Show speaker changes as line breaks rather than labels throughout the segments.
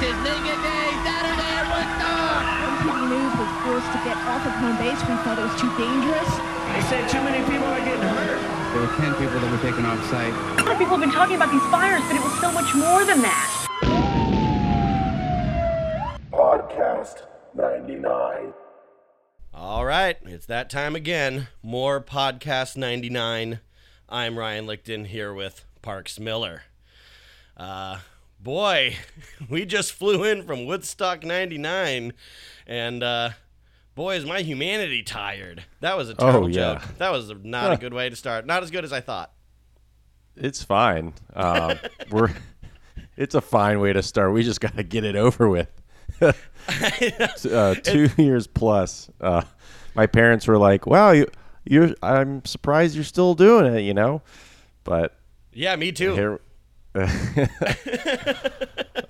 is Naked Day Saturday at Woodstock.
When News was forced to get off of home base, we felt it was too dangerous.
They said too many people are getting hurt.
There were 10 people that were taken off site.
A lot of people have been talking about these fires, but it was so much more than that.
Podcast 99.
All right, it's that time again. More Podcast 99. I'm Ryan Lichten here with Parks Miller. Uh, boy, we just flew in from Woodstock 99, and uh, boy, is my humanity tired. That was a terrible
Oh, yeah.
joke. That was not a good way to start. Not as good as I thought.
It's fine. Uh, we're. It's a fine way to start. We just got to get it over with. uh, two years plus. Uh, my parents were like, "Wow, you, you're. I'm surprised you're still doing it." You know, but
Yeah, me too.
here.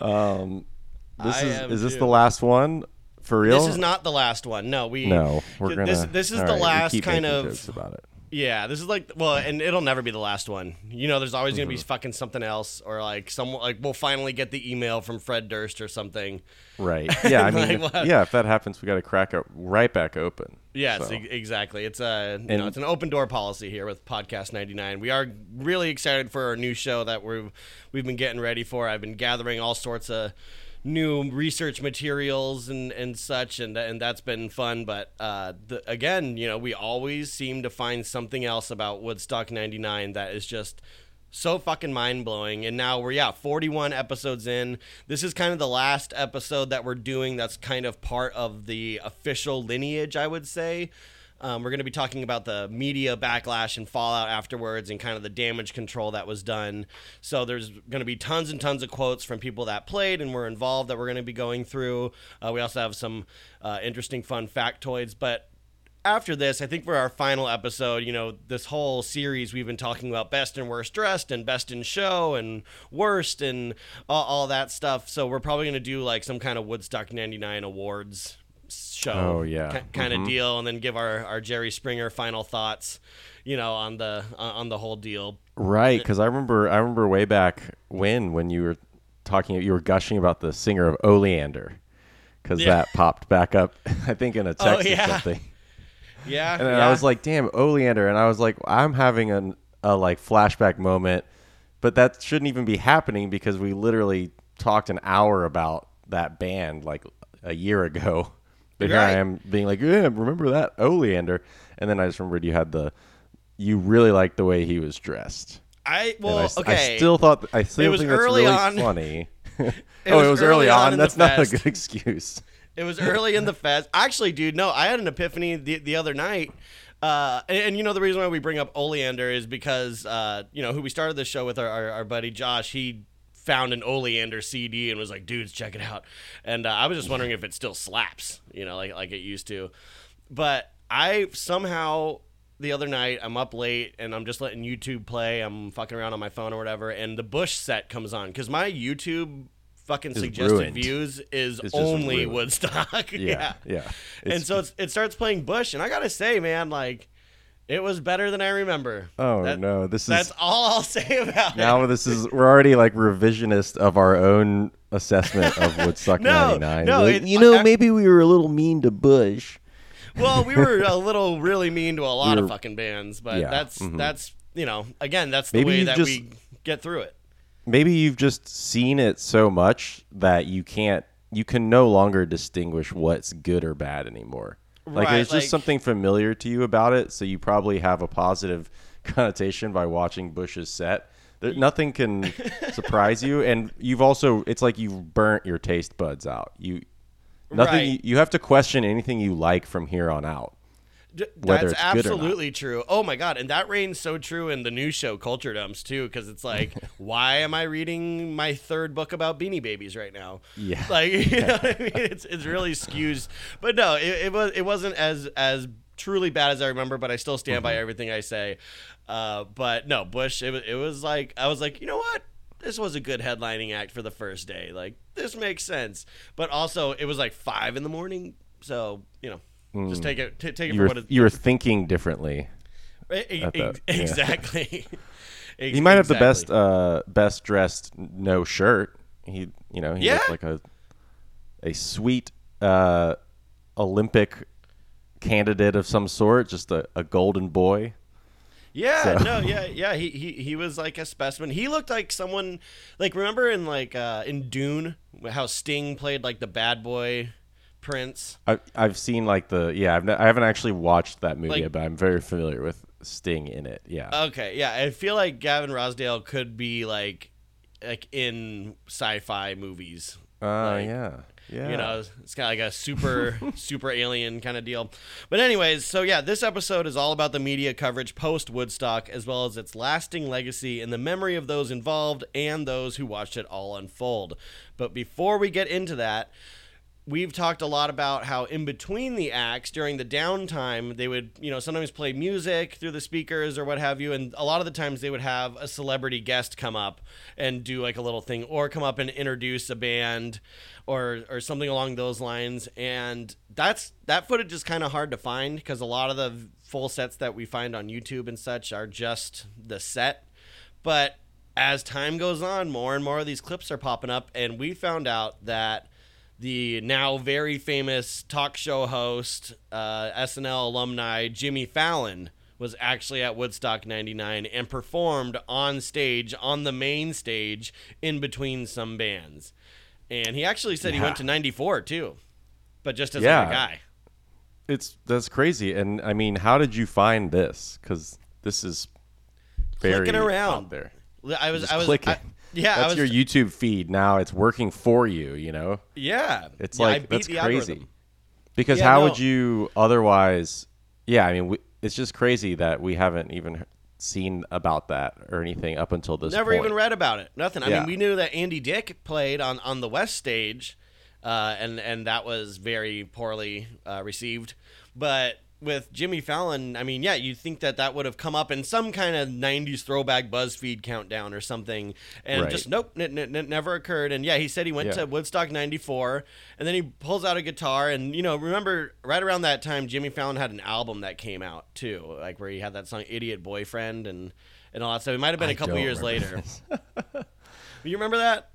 um, this
I
is is this
too.
the last one for real?
This is not the last one. No, we
No, we're gonna.
This, this is the
right,
last kind of
jokes about it.
Yeah, this is like well, and it'll never be the last one. You know, there's always gonna
Mm-hmm.
be fucking something else, or like someone like we'll finally get the email from Fred Durst or something.
Right. Yeah. I mean,
Like
if- yeah. If that happens, we got to crack it right back open.
Yes,
So-
e- exactly. It's a you
And-
know it's an open door policy here with Podcast 99. We are really excited for our new show that we've we've been getting ready for. I've been gathering all sorts of new research materials and, and such and and that's been fun but uh the, again you know we always seem to find something else about Woodstock 99 that is just so fucking mind blowing. And now we're yeah, 41 episodes in. This is kind of the last episode that we're doing. That's kind of part of the official lineage, I would say. Um, we're going to be talking about the media backlash and fallout afterwards, and kind of the damage control that was done. So there's going to be tons and tons of quotes from people that played and were involved that we're going to be going through. Uh, we also have some uh, interesting, fun factoids, but after this, I think for our final episode, you know, this whole series we've been talking about best and worst dressed and best in show and worst and all, all that stuff. So we're probably going to do like some kind of Woodstock 99 awards show.
Oh, yeah.
ki- kind of mm-hmm. deal and then give our, our Jerry Springer final thoughts, you know, on the on the whole deal.
Right, because I remember I remember way back when when you were talking you were gushing about the singer of Oleander, because
Yeah.
that popped back up I think in a oh, text
yeah.
or something,
Yeah.
and
yeah.
I was like, damn Oleander, and I was like, I'm having an, a like flashback moment, but that shouldn't even be happening because we literally talked an hour about that band like a year ago. But here I am being like, yeah, remember that Oleander, and then I just remembered you had the, you really liked the way he was dressed.
I well,
I, okay. I still thought I still
was
think that's really
on.
funny.
It
oh,
was
it was
early
early
on
on. That's not a good excuse.
It was early in the fest. Actually, dude, no, I had an epiphany the, the other night. Uh, and, and you know the reason why we bring up Oleander is because uh, you know who we started this show with our, our, our buddy Josh. He found an Oleander CD and was like, "Dudes, check it out." And uh, I was just wondering if it still slaps, you know, like like it used to. But I somehow the other night I'm up late and I'm just letting YouTube play. I'm fucking around on my phone or whatever, and the Bush set comes on because my YouTube fucking
Is
suggested
ruined.
views is
It's
only. Woodstock.
Yeah, yeah.
and so it's, it starts playing Bush, and I gotta say, man, like it was better than I remember.
Oh
That-
no, this
That's
is
all I'll say about
now.
it.
This is we're already like revisionist of our own assessment of Woodstock
No,
'99.
no,
Like,
it-
you know,
I-
maybe we were a little mean to Bush.
Well, we were a little really mean to a lot
We
of fucking bands, but
Yeah,
that's
mhm.
that's you know again that's the
Maybe
way that
just-
we get through it.
Maybe you've just seen it so much that you can't, you can no longer distinguish what's good or bad anymore. Like
Right,
there's just
like-
something familiar to you about it, so you probably have a positive connotation by watching Bush's set. There, nothing can surprise you, and you've also it's like you've burnt your taste buds out. You nothing
Right.
you, you have to question anything you like from here on out.
D- That's
it's good or not.
absolutely true. Oh my god, and that reigns so true in the new show Culture Dumps too, because it's like, why am I reading my third book about Beanie Babies right now?
Yeah.
like you know what I mean? It's it's really skews, but no, it, it was it wasn't as as truly bad as I remember, but I still stand by everything I say. Uh, but no, Bush, it was it was like I was like, you know what? This was a good headlining act for the first day. Like this makes sense, but also it was like five in the morning, so you know. Just take it, t- take it
You
for
were
what it,
you were thinking differently.
E- e-
that, yeah.
Exactly.
He might have the best uh, best dressed no shirt. He you know he
Yeah.
looked like a a sweet uh, Olympic candidate of some sort, just a, a golden boy.
Yeah,
So-
no, yeah, yeah. He, he he was like a specimen. He looked like someone like remember in like uh in Dune how Sting played like the bad boy prince.
I've I've seen like the yeah I've ne- I haven't actually watched that movie,
Like-
but I'm very familiar with Sting in it. Yeah.
Okay, yeah. I feel like Gavin Rossdale could be like like in sci-fi movies.
Uh,
like,
yeah. Yeah.
You know, it's kind of like a super, super alien kind of deal. But, anyways, so yeah, this episode is all about the media coverage post Woodstock, as well as its lasting legacy in the memory of those involved and those who watched it all unfold. But before we get into that, we've talked a lot about how in between the acts during the downtime they would you know sometimes play music through the speakers or what have you and a lot of the times they would have a celebrity guest come up and do like a little thing or come up and introduce a band or or something along those lines and that's that footage is kind of hard to find because a lot of the full sets that we find on YouTube and such are just the set but as time goes on, more and more of these clips are popping up, and we found out that the now very famous talk show host, uh, SNL alumni Jimmy Fallon, was actually at Woodstock 99 and performed on stage, on the main stage, in between some bands. And he actually said he went to 94 too, but just as
Yeah.
a guy.
It's that's crazy. And I mean, how did you find this? Because this is very
Clicking around.
out there.
I was,
Just
I was,
clicking.
I- yeah,
that's
was,
your YouTube feed now. It's working for you. You know,
yeah.
it's
Yeah,
like that's crazy.
algorithm.
Because
Yeah,
how
no.
would you otherwise? Yeah, I mean, we, it's just crazy that we haven't even seen about that or anything up until this.
Never
point.
even read about it. Nothing. I
Yeah.
mean, we knew that Andy Dick played on, on the West stage, uh, and and that was very poorly uh, received. But with Jimmy Fallon, I mean, yeah, you'd think that that would have come up in some kind of '90s throwback BuzzFeed countdown or something, and
Right.
just nope, n- never occurred. And yeah, he said he went
Yeah.
to Woodstock '94, and then he pulls out a guitar, and you know, remember right around that time, Jimmy Fallon had an album that came out too, like where he had that song "Idiot Boyfriend" and and all that stuff. It might have been a
I
couple years later. You remember that?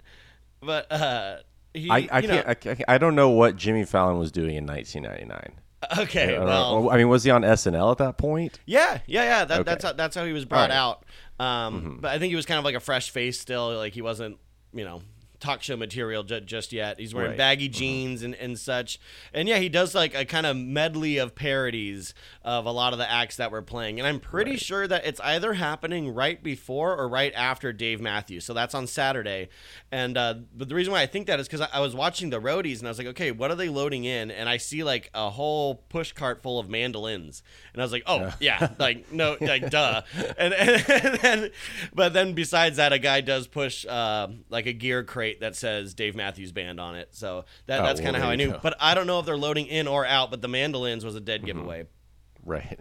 But uh, he,
I, I
you know-
can't. I, can't- I don't know what Jimmy Fallon was doing in 1999.
okay,
I,
well.
I mean, was he on SNL at that point?
yeah, yeah, yeah. That,
Okay.
That's how, that's how he was brought
right.
out. Um, But I think he was kind of like a fresh face still. Like he wasn't, you know, talk show material ju- just yet. He's wearing
Right.
baggy jeans and, and such. And yeah, he does like a kind of medley of parodies of a lot of the acts that we're playing. And I'm pretty sure that it's either happening right before or right after Dave Matthews. So that's on Saturday. And uh, but the reason why I think that is because I, I was watching the roadies and I was like, okay, what are they loading in? And I see like a whole push cart full of mandolins. And I was like, oh yeah, like no, like duh. And, and, then, but then besides that, a guy does push uh, like a gear crate that says Dave Matthews Band on it. So that,
Oh,
that's
well,
kind of how I knew.
go.
But I don't know if they're loading in or out. But the mandolins was a dead
Mm-hmm.
giveaway.
Right.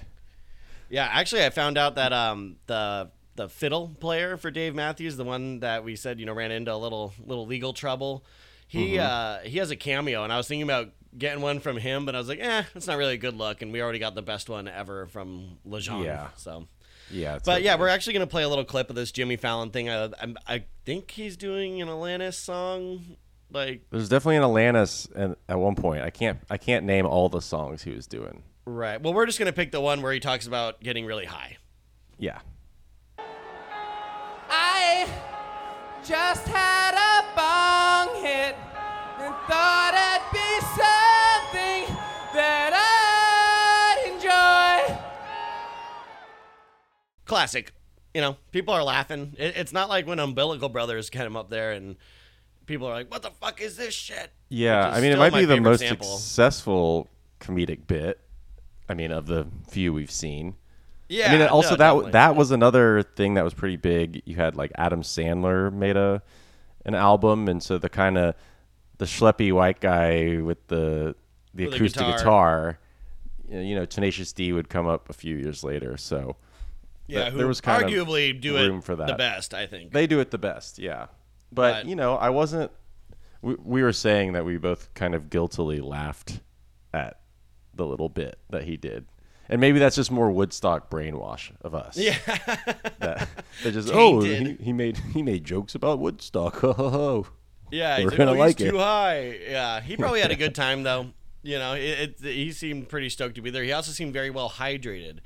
Yeah, actually, I found out that um the the fiddle player for Dave Matthews, the one that we said you know ran into a little little legal trouble, he
Mm-hmm.
uh he has a cameo, and I was thinking about getting one from him, but I was like, eh, it's not really a good look, and we already got the best one ever from Lejeune.
Yeah.
So,
Yeah.
but yeah, we're actually gonna play a little clip of this Jimmy Fallon thing. I I, I think he's doing an Alanis song, like
There's definitely an Alanis and at one point. I can't. I can't name all the songs he was doing.
right. Well, we're just gonna pick the one where he talks about getting really high.
Yeah.
I just had a
classic. You know, people are laughing. It, it's not like when Umbilical Brothers came up there and people are like, "What the fuck is this shit?"
Yeah. I mean, it might be the most
sample.
successful comedic bit. I mean, of the few we've seen.
Yeah.
I mean, also
no,
that
definitely.
that was another thing that was pretty big. You had like Adam Sandler made a an album, and so the kind of the schleppy white guy with the the
With
acoustic
guitar.
guitar. you know, Tenacious D would come up a few years later. So
yeah, who
there was kind of
arguably do
room
it
for
the best. I think.
they do it the best, yeah. But,
But-
you know, I wasn't. We, we were saying that we both kind of guiltily laughed at the little bit that he did. And maybe that's just more Woodstock brainwash of us.
yeah.
That, they just oh he, he made he made jokes about Woodstock. Oh, ho ho ho.
Yeah,
We're
like, oh,
gonna
"Oh, he's
like
too
it."
high. Yeah, he probably had a good time though. You know, it, it, he seemed pretty stoked to be there. He also seemed very well hydrated.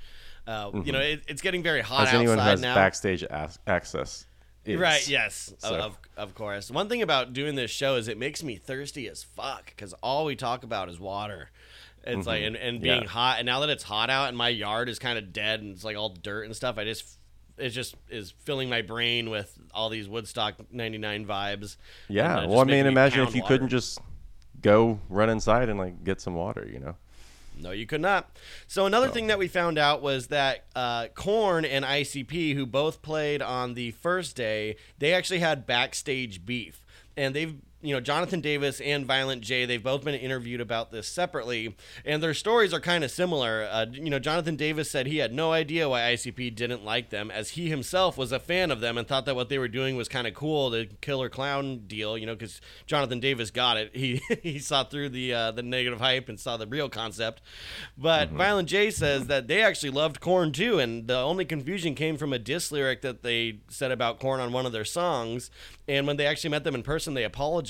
Uh, You know, it, it's getting very hot
Mm-hmm. As anyone has
now.
backstage ac- access. Is.
Right. Yes.
So-
Of of course. One thing about doing this show is it makes me thirsty as fuck because all we talk about is water. It's like and, and being
Mm-hmm. Yeah.
hot. And now that it's hot out and my yard is kind of dead and it's like all dirt and stuff, I just it just is filling my brain with all these Woodstock '99 vibes.
Yeah. well, I mean,
me
imagine if you
water.
couldn't just go run inside and like get some water. You know.
No, you could not. So another thing that we found out was that uh, Korn and ICP, who both played on the first day, they actually had backstage beef, and they've you know Jonathan Davis and Violent J, they've both been interviewed about this separately, and their stories are kind of similar. Uh, you know, Jonathan Davis said he had no idea why ICP didn't like them, as he himself was a fan of them and thought that what they were doing was kind of cool, the killer clown deal. You know, because Jonathan Davis got it. He he saw through the uh, the negative hype and saw the real concept. But Violent J says that they actually loved Korn too, and the only confusion came from a diss lyric that they said about Korn on one of their songs. And when they actually met them in person, they apologized.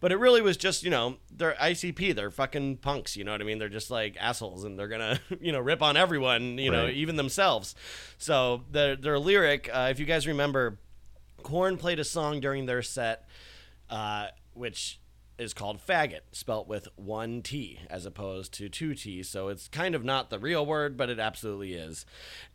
But it really was just, you know, they're ICP, they're fucking punks. You know what I mean? They're just like assholes, and they're gonna, you know, rip on everyone, you know, even themselves. So their their lyric, uh, if you guys remember, Korn played a song during their set, uh, which is called faggot, spelt with one T as opposed to two T. So it's kind of not the real word, but it absolutely is.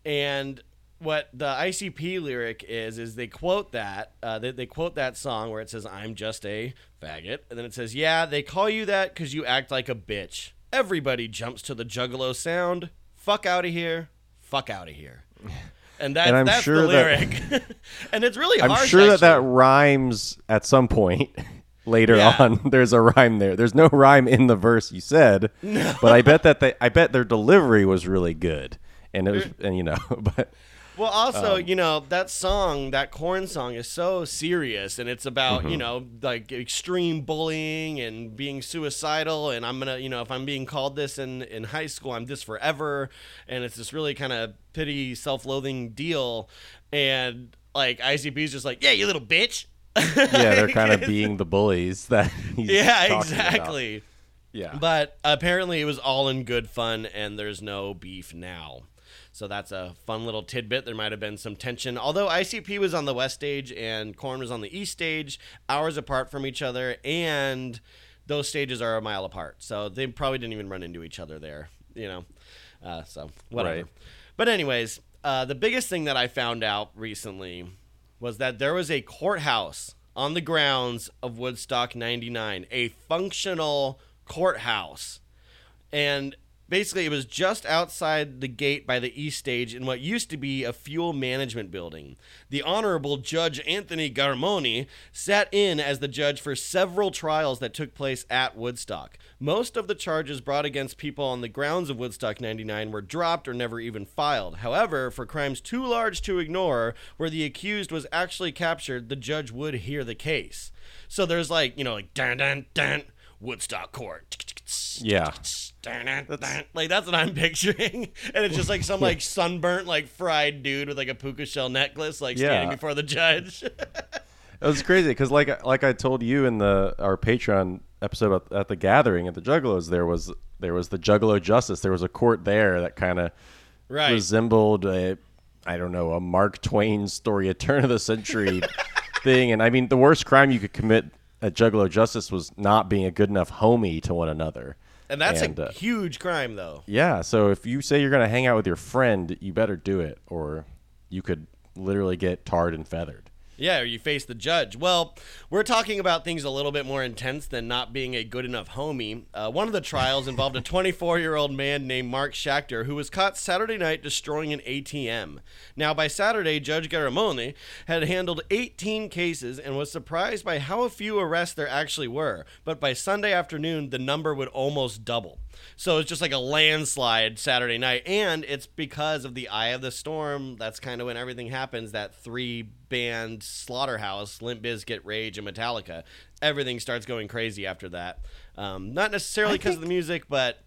And what the ICP lyric is is they quote that uh, they, they quote that song where it says "I'm just a faggot," and then it says, "Yeah, they call you that because you act like a bitch. Everybody jumps to the Juggalo sound. Fuck out of here. Fuck out of here." And that's,
And I'm
that's
sure
the
that-
lyric. and it's really
I'm sure that that rhymes at some point later
Yeah.
on. There's a rhyme there. There's no rhyme in the verse you said, but I bet that they, I bet their delivery was really good, and it was, and you know, but
Well, also,
Um,
you know, that song, that Korn song is so serious and it's about,
Mm-hmm.
you know, like extreme bullying and being suicidal and I'm going to, you know, if I'm being called this in in high school, I'm this forever and it's this really kind of pity self-loathing deal and like ICP's just like, "Yeah, you little bitch."
yeah, they're kind of being the bullies that he's
yeah,
talking about.
exactly.
Yeah,
But apparently it was all in good fun and there's no beef now. So that's a fun little tidbit. There might have been some tension. Although ICP was on the west stage and Korn was on the east stage, hours apart from each other, and those stages are a mile apart. So they probably didn't even run into each other there, you know. Uh, so whatever.
Right.
But anyways, uh, the biggest thing that I found out recently was that there was a courthouse on the grounds of Woodstock 99, a functional courthouse. And basically, it was just outside the gate by the east stage in what used to be a fuel management building. The Honorable Judge Anthony Garamone sat in as the judge for several trials that took place at Woodstock. Most of the charges brought against people on the grounds of Woodstock 99 were dropped or never even filed. However, for crimes too large to ignore, where the accused was actually captured, the judge would hear the case. So there's like, you know, like dun dun dun Woodstock Court.
Yeah.
Like that's what I'm picturing, and it's just like some like sunburnt, like fried dude with like a puka shell necklace, like standing
Yeah.
before the judge.
It was crazy because, like, like I told you in the our Patreon episode at, at the gathering at the Juggalos, there was there was the Juggalo Justice. There was a court there that kind of
Right.
resembled a, I don't know, a Mark Twain story, a turn of the century thing. And I mean, the worst crime you could commit at Juggalo Justice was not being a good enough homie to one another.
And that's
And,
a
uh,
huge crime, though.
Yeah, so if you say you're going to hang out with your friend, you better do it, or you could literally get tarred and feathered.
Yeah, or you face the judge. Well, we're talking about things a little bit more intense than not being a good enough homie. Uh, one of the trials involved a 24 year old man named Mark Schachter who was caught Saturday night destroying an ATM. Now, by Saturday, Judge Garamone had handled 18 cases and was surprised by how few arrests there actually were. But by Sunday afternoon, the number would almost double. So it's just like a landslide Saturday night. And it's because of the eye of the storm. That's kind of when everything happens. That three band slaughterhouse, Limp Bizkit, Rage, and Metallica. Everything starts going crazy after that. Um, not necessarily because of the music, but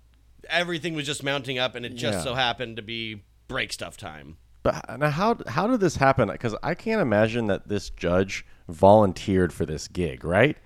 everything was just mounting up, and it just
Yeah.
so happened to be break stuff time.
But now, how how did this happen? Because I can't imagine that this judge volunteered for this gig, right?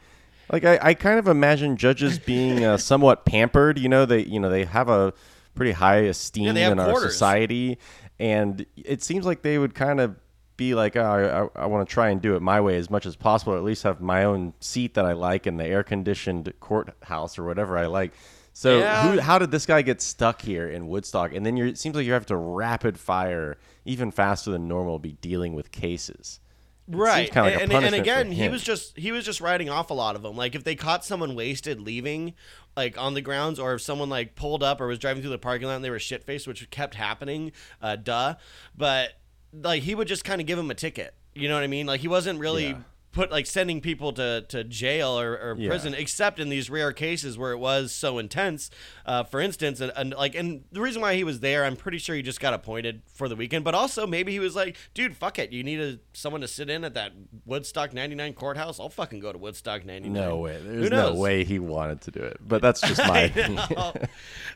Like I, I kind of imagine judges being uh, somewhat pampered. You know, they you know they have a pretty high esteem
have
in our society, and it seems like they would kind of be like, oh, I, I want to try and do it my way as much as possible, or at least have my own seat that I like in the air conditioned courthouse or whatever I like. So
Yeah.
who, how did this guy get stuck here in Woodstock? And then you're, it seems like you have to rapid fire even faster than normal be dealing with cases. It
right
kinda like a
and, and again he was just he was just writing off a lot of them like if they caught someone wasted leaving like on the grounds or if someone like pulled up or was driving through the parking lot and they were shit faced which kept happening uh duh but like he would just kind of give him a ticket you know what i mean like he wasn't really
Yeah.
put like sending people to, to jail or, or
Yeah.
prison except in these rare cases where it was so intense uh, for instance and, and like and the reason why he was there i'm pretty sure he just got appointed for the weekend but also maybe he was like dude fuck it you need a, someone to sit in at that woodstock 99 courthouse i'll fucking go to woodstock 99
No way. There's no way he wanted to do it. But that's just my
I know.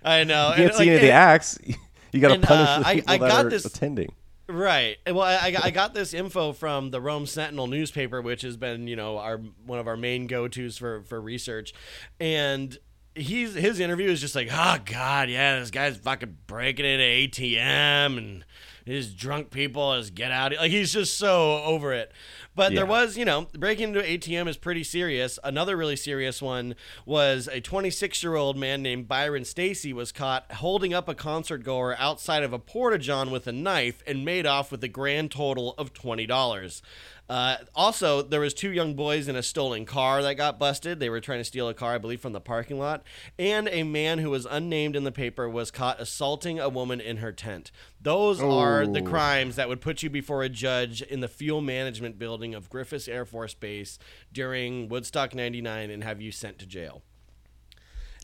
I know.
you can't
And,
see
like,
any of the acts. You got to punish
uh,
the
I-
people
I
that
got
are
this-
attending.
Right. Well, I, I got- this info from the Rome Sentinel newspaper, which has been, you know, our one of our main go-tos for for research, and he's his interview is just like, oh god, yeah, this guy's fucking breaking into ATM and his drunk people just get out. Like he's just so over it. But there was, you know, breaking into ATM is pretty serious. Another really serious one was a 26 year old man named Byron Stacy was caught holding up a concert goer outside of a porta john with a knife and made off with a grand total of twenty dollars. Uh, also, there was two young boys in a stolen car that got busted. They were trying to steal a car, I believe, from the parking lot. And a man who was unnamed in the paper was caught assaulting a woman in her tent. Those are the crimes that would put you before a judge in the fuel management building of Griffiss Air Force Base during Woodstock 99 and have you sent to jail.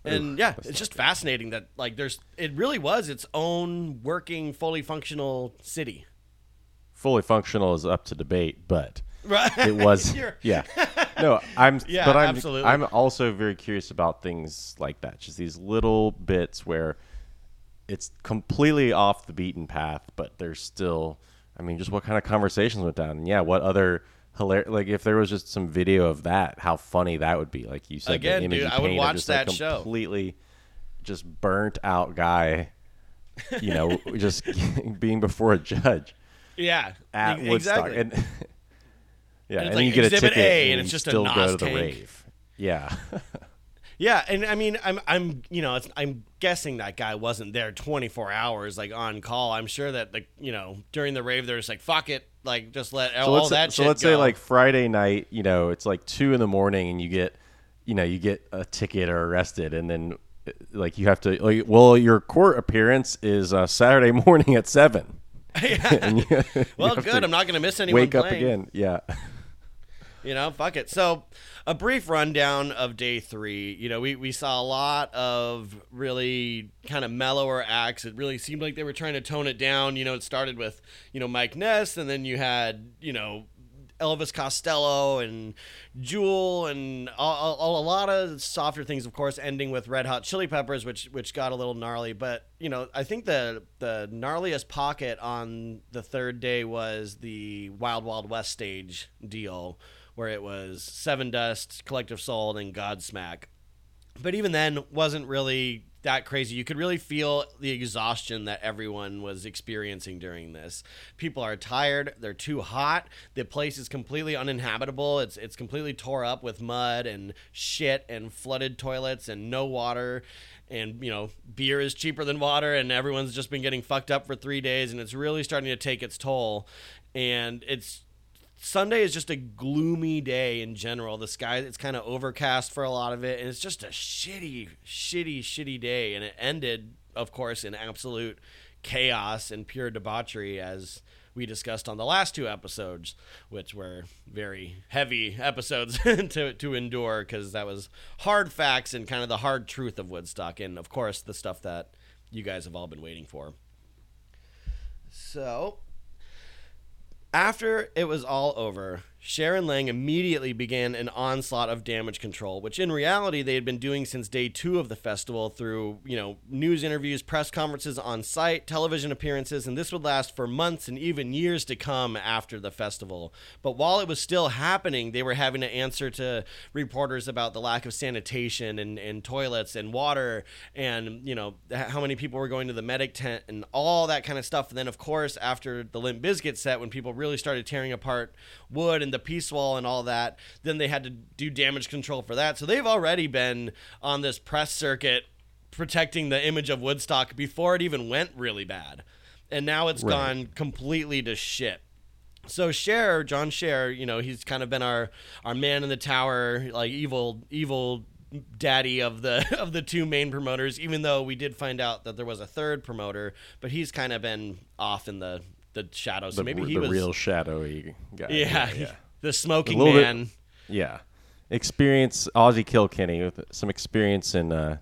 And yeah, it's just fascinating that like there's it really was its own working fully functional city.
Fully functional is up to debate, but
Right.
it was yeah. No, I'm
Yeah,
but I'm
absolutely.
I'm also very curious about things like that. Just these little bits where it's completely off the beaten path, but there's still I mean, just what kind of conversations went down? And yeah, what other hilarious like if there was just some video of that, how funny that would be. Like you said,
Again,
the image
dude, I would watch
just
that show.
completely just burnt out guy, you know, just being before a judge
Yeah.
at Woodstock.
Exactly.
And yeah,
And
and,
like
you get a ticket
A, and it's just a
still go to the
tank.
rave. Yeah.
Yeah, and I mean, I'm, I'm, you know, it's, I'm guessing that guy wasn't there 24 hours, like on call. I'm sure that the, you know, during the rave, they're just like, fuck it, like just let
so
all that
so let's
go.
say like Friday night, you know, it's like two in the morning and you get, you know, you get a ticket or arrested and then like you have to, like, well, your court appearance is uh, Saturday morning at seven. And you- you
well, good. I'm not gonna miss anyone.
Wake up
playing.
again. Yeah.
You know, fuck it. So, a brief rundown of day three. You know, we, we saw a lot of really kind of mellower acts. It really seemed like they were trying to tone it down. You know, it started with, you know, Mike Ness, and then you had, you know, Elvis Costello and Jewel and a, a, a lot of softer things, of course, ending with Red Hot Chili Peppers, which which got a little gnarly. But you know, I think the the gnarliest pocket on the third day was the Wild Wild West stage deal, where it was Sevendust, Collective Soul, and Godsmack but even then wasn't really that crazy. You could really feel the exhaustion that everyone was experiencing during this. People are tired they're too hot the place is completely uninhabitable it's it's completely tore up with mud and shit and flooded toilets and no water and you know beer is cheaper than water and everyone's just been getting fucked up for 3 days and it's really starting to take its toll and it's Sunday is just a gloomy day in general. The sky it's kind of overcast for a lot of it, and it's just a shitty, shitty, shitty day. And it ended, of course, in absolute chaos and pure debauchery, as we discussed on the last two episodes, which were very heavy episodes to to endure because that was hard facts and kind of the hard truth of Woodstock, and of course the stuff that you guys have all been waiting for. So after it was all over, And Lang immediately began an onslaught of damage control, which in reality they had been doing since day two of the festival through, you know, news interviews, press conferences on site, television appearances, and this would last for months and even years to come after the festival. But while it was still happening, they were having to answer to reporters about the lack of sanitation and, and toilets and water and, you know, how many people were going to the medic tent and all that kind of stuff. And then, of course, after the Limp Bizkit set, when people really started tearing apart wood and the peace wall and all that, then they had to do damage control for that. So they've already been on this press circuit protecting the image of Woodstock before it even went really bad. And now it's
Right.
gone completely to shit. So Scher, John Scher, you know, he's kind of been our our man in the tower, like evil evil daddy of the of the two main promoters even though we did find out that there was a third promoter, but he's kind of been off in the the shadows. So
The,
maybe he
the
was a
real shadowy guy.
yeah,
yeah.
The smoking
little bit-
man.
Yeah. Experience Ossie Kilkenny with some experience in uh,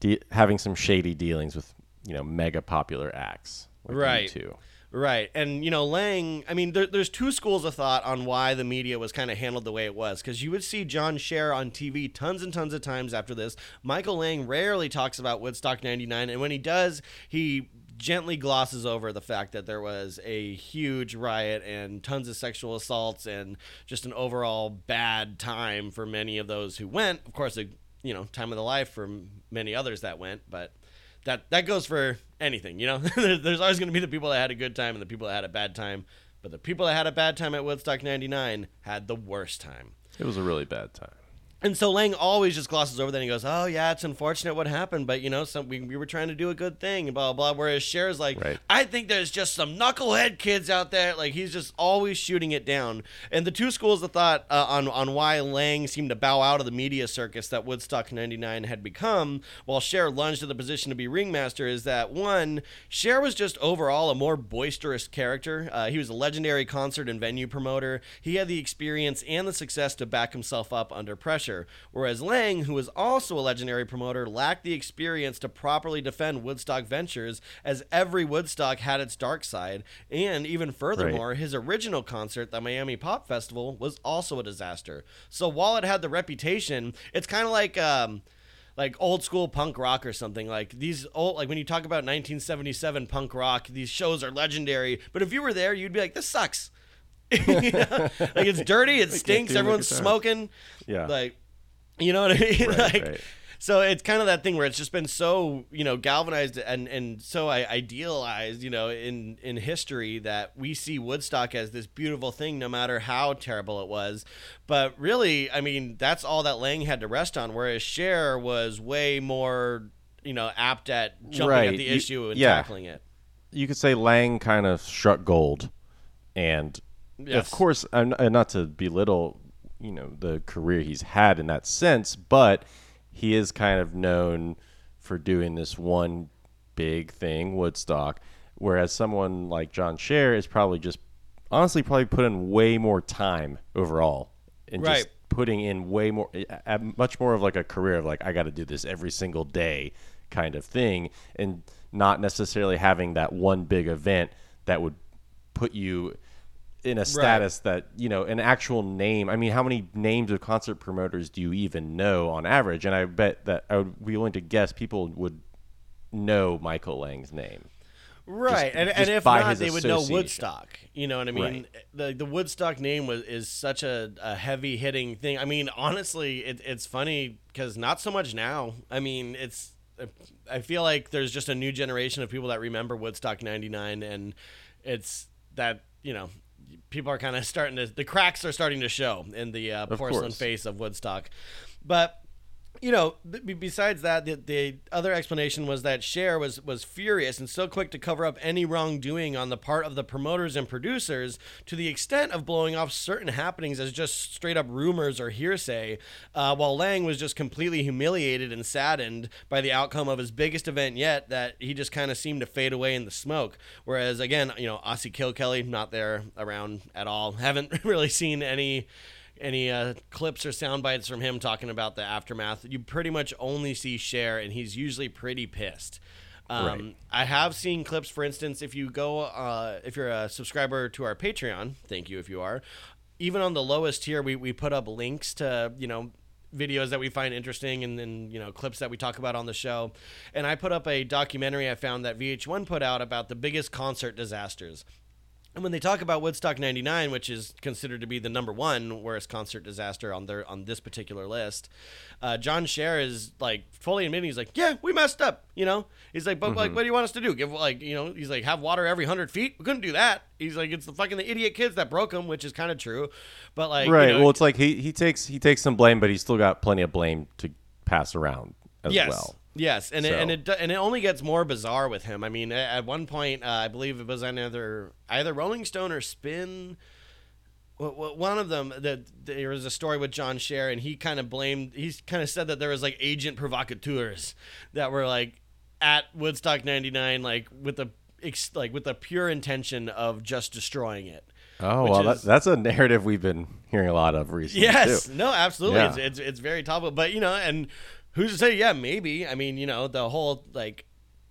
de- having some shady dealings with you know mega popular acts. Like
Right.
too.
Right. And, you know, Lang, I mean, there, there's two schools of thought on why the media was kind of handled the way it was. Because you would see John Scher on TV tons and tons of times after this. Michael Lang rarely talks about Woodstock 99. And when he does, he gently glosses over the fact that there was a huge riot and tons of sexual assaults and just an overall bad time for many of those who went. Of course, a, you know, time of the life for many others that went. But that that goes for anything, you know. There's always going to be the people that had a good time and the people that had a bad time, but the people that had a bad time at Woodstock '99 had the worst time.
It was a really bad time.
And so Lang always just glosses over that and he goes, "Oh yeah, it's unfortunate what happened, but you know, some we, we were trying to do a good thing and blah blah." blah. Whereas Scher's like,
Right.
"I think there's just some knucklehead kids out there." Like he's just always shooting it down. And the two schools of thought uh, on on why Lang seemed to bow out of the media circus that Woodstock '99 had become, while Scher lunged to the position to be ringmaster, is that one, Scher was just overall a more boisterous character. Uh, he was a legendary concert and venue promoter. He had the experience and the success to back himself up under pressure. Whereas Lang, who was also a legendary promoter, lacked the experience to properly defend Woodstock Ventures, as every Woodstock had its dark side. And even furthermore, his original concert, the Miami Pop Festival, was also a disaster. So while it had the reputation, it's kind of like. Um, like old school punk rock or something like these old like when you talk about 1977 punk rock these shows are legendary but if you were there you'd be like this sucks You know? like it's dirty it stinks everyone's smoking
Yeah.
like you know what i mean
Right,
like
right.
so it's kind of that thing where it's just been so you know galvanized and and so I idealized you know in in history that we see Woodstock as this beautiful thing no matter how terrible it was but really I mean that's all that Lang had to rest on whereas Scher was way more you know apt at jumping
Right.
at the
You-
issue and
yeah.
tackling it
you could say Lang kind of struck gold, and
Yes.
of course, I'm and not to belittle, you know, the career he's had in that sense, but he is kind of known for doing this one big thing, Woodstock, whereas someone like John Scher is probably just honestly probably put in way more time overall, and
Right.
just putting in way more, much more of like a career of like I got to do this every single day kind of thing, and not necessarily having that one big event that would put you in a status that you know an actual name. I mean, how many names of concert promoters do you even know on average? And I bet that I would be willing to guess people would know Michael Lang's name.
Right, and, and
just
if not, they would know. Woodstock. You know what I mean?
Right.
The the Woodstock name was is such a, a heavy hitting thing. I mean, honestly, it, it's funny because not so much now. I mean, it's I feel like there's just a new generation of people that remember Woodstock '99, and it's that you know people are kind of starting to the cracks are starting to show in the uh, porcelain face of Woodstock, but you know, be- besides that, the, the other explanation was that Scher was was furious and so quick to cover up any wrongdoing on the part of the promoters and producers to the extent of blowing off certain happenings as just straight up rumors or hearsay, uh, while Lang was just completely humiliated and saddened by the outcome of his biggest event yet that he just kind of seemed to fade away in the smoke. Whereas, again, you know, Ossie Kilkenny, not there around at all. Haven't really seen any any uh, clips or sound bites from him talking about the aftermath. You pretty much only see Scher, and he's usually pretty pissed. Um,
Right.
I have seen clips, for instance, if you go, uh, if you're a subscriber to our Patreon, thank you if you are. even on the lowest tier, we, we put up links to, you know, videos that we find interesting and then, you know, clips that we talk about on the show. And I put up a documentary I found that VH1 put out about the biggest concert disasters. And when they talk about Woodstock 99, which is considered to be the number one worst concert disaster on their on this particular list, uh, John Scher is like fully admitting he's like, yeah, we messed up. You know, he's like, but like, what do you want us to do? Give like, you know, he's like, have water every hundred feet. We couldn't do that. He's like, it's the fucking the idiot kids that broke them, which is kind of true. But like, you
right.
know,
well, it's like he he takes he takes some blame, but he's still got plenty of blame to pass around as
yes.
well.
Yes, and it, and it and it only gets more bizarre with him. I mean, at one point, uh, I believe it was either either Rolling Stone or Spin. One of them that there was a story with John Scher, and he kind of blamed. He kind of said that there was like agent provocateurs that were like at Woodstock '99, like with the like with the pure intention of just destroying it.
Oh well,
is-
that, that's a narrative we've been hearing a lot of recently.
Yes,
too.
no, absolutely.
Yeah.
It's, it's it's very topical, but you know, and who's to say? Yeah, maybe. I mean, you know, the whole like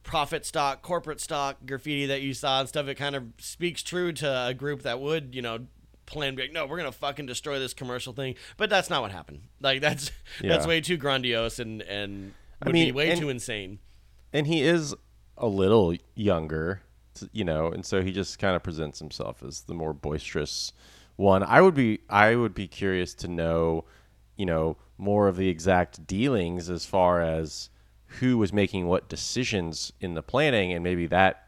profit stock, corporate stock graffiti that you saw and stuff. It kind of speaks true to a group that would, you know. Plan be like, no, we're gonna fucking destroy this commercial thing, but that's not what happened. Like that's that's way too grandiose and and would
mean,
be way
and-
too insane.
and he is a little younger, you know, and so he just kind of presents himself as the more boisterous one. I would be I would be curious to know, you know, more of the exact dealings as far as who was making what decisions in the planning, and maybe that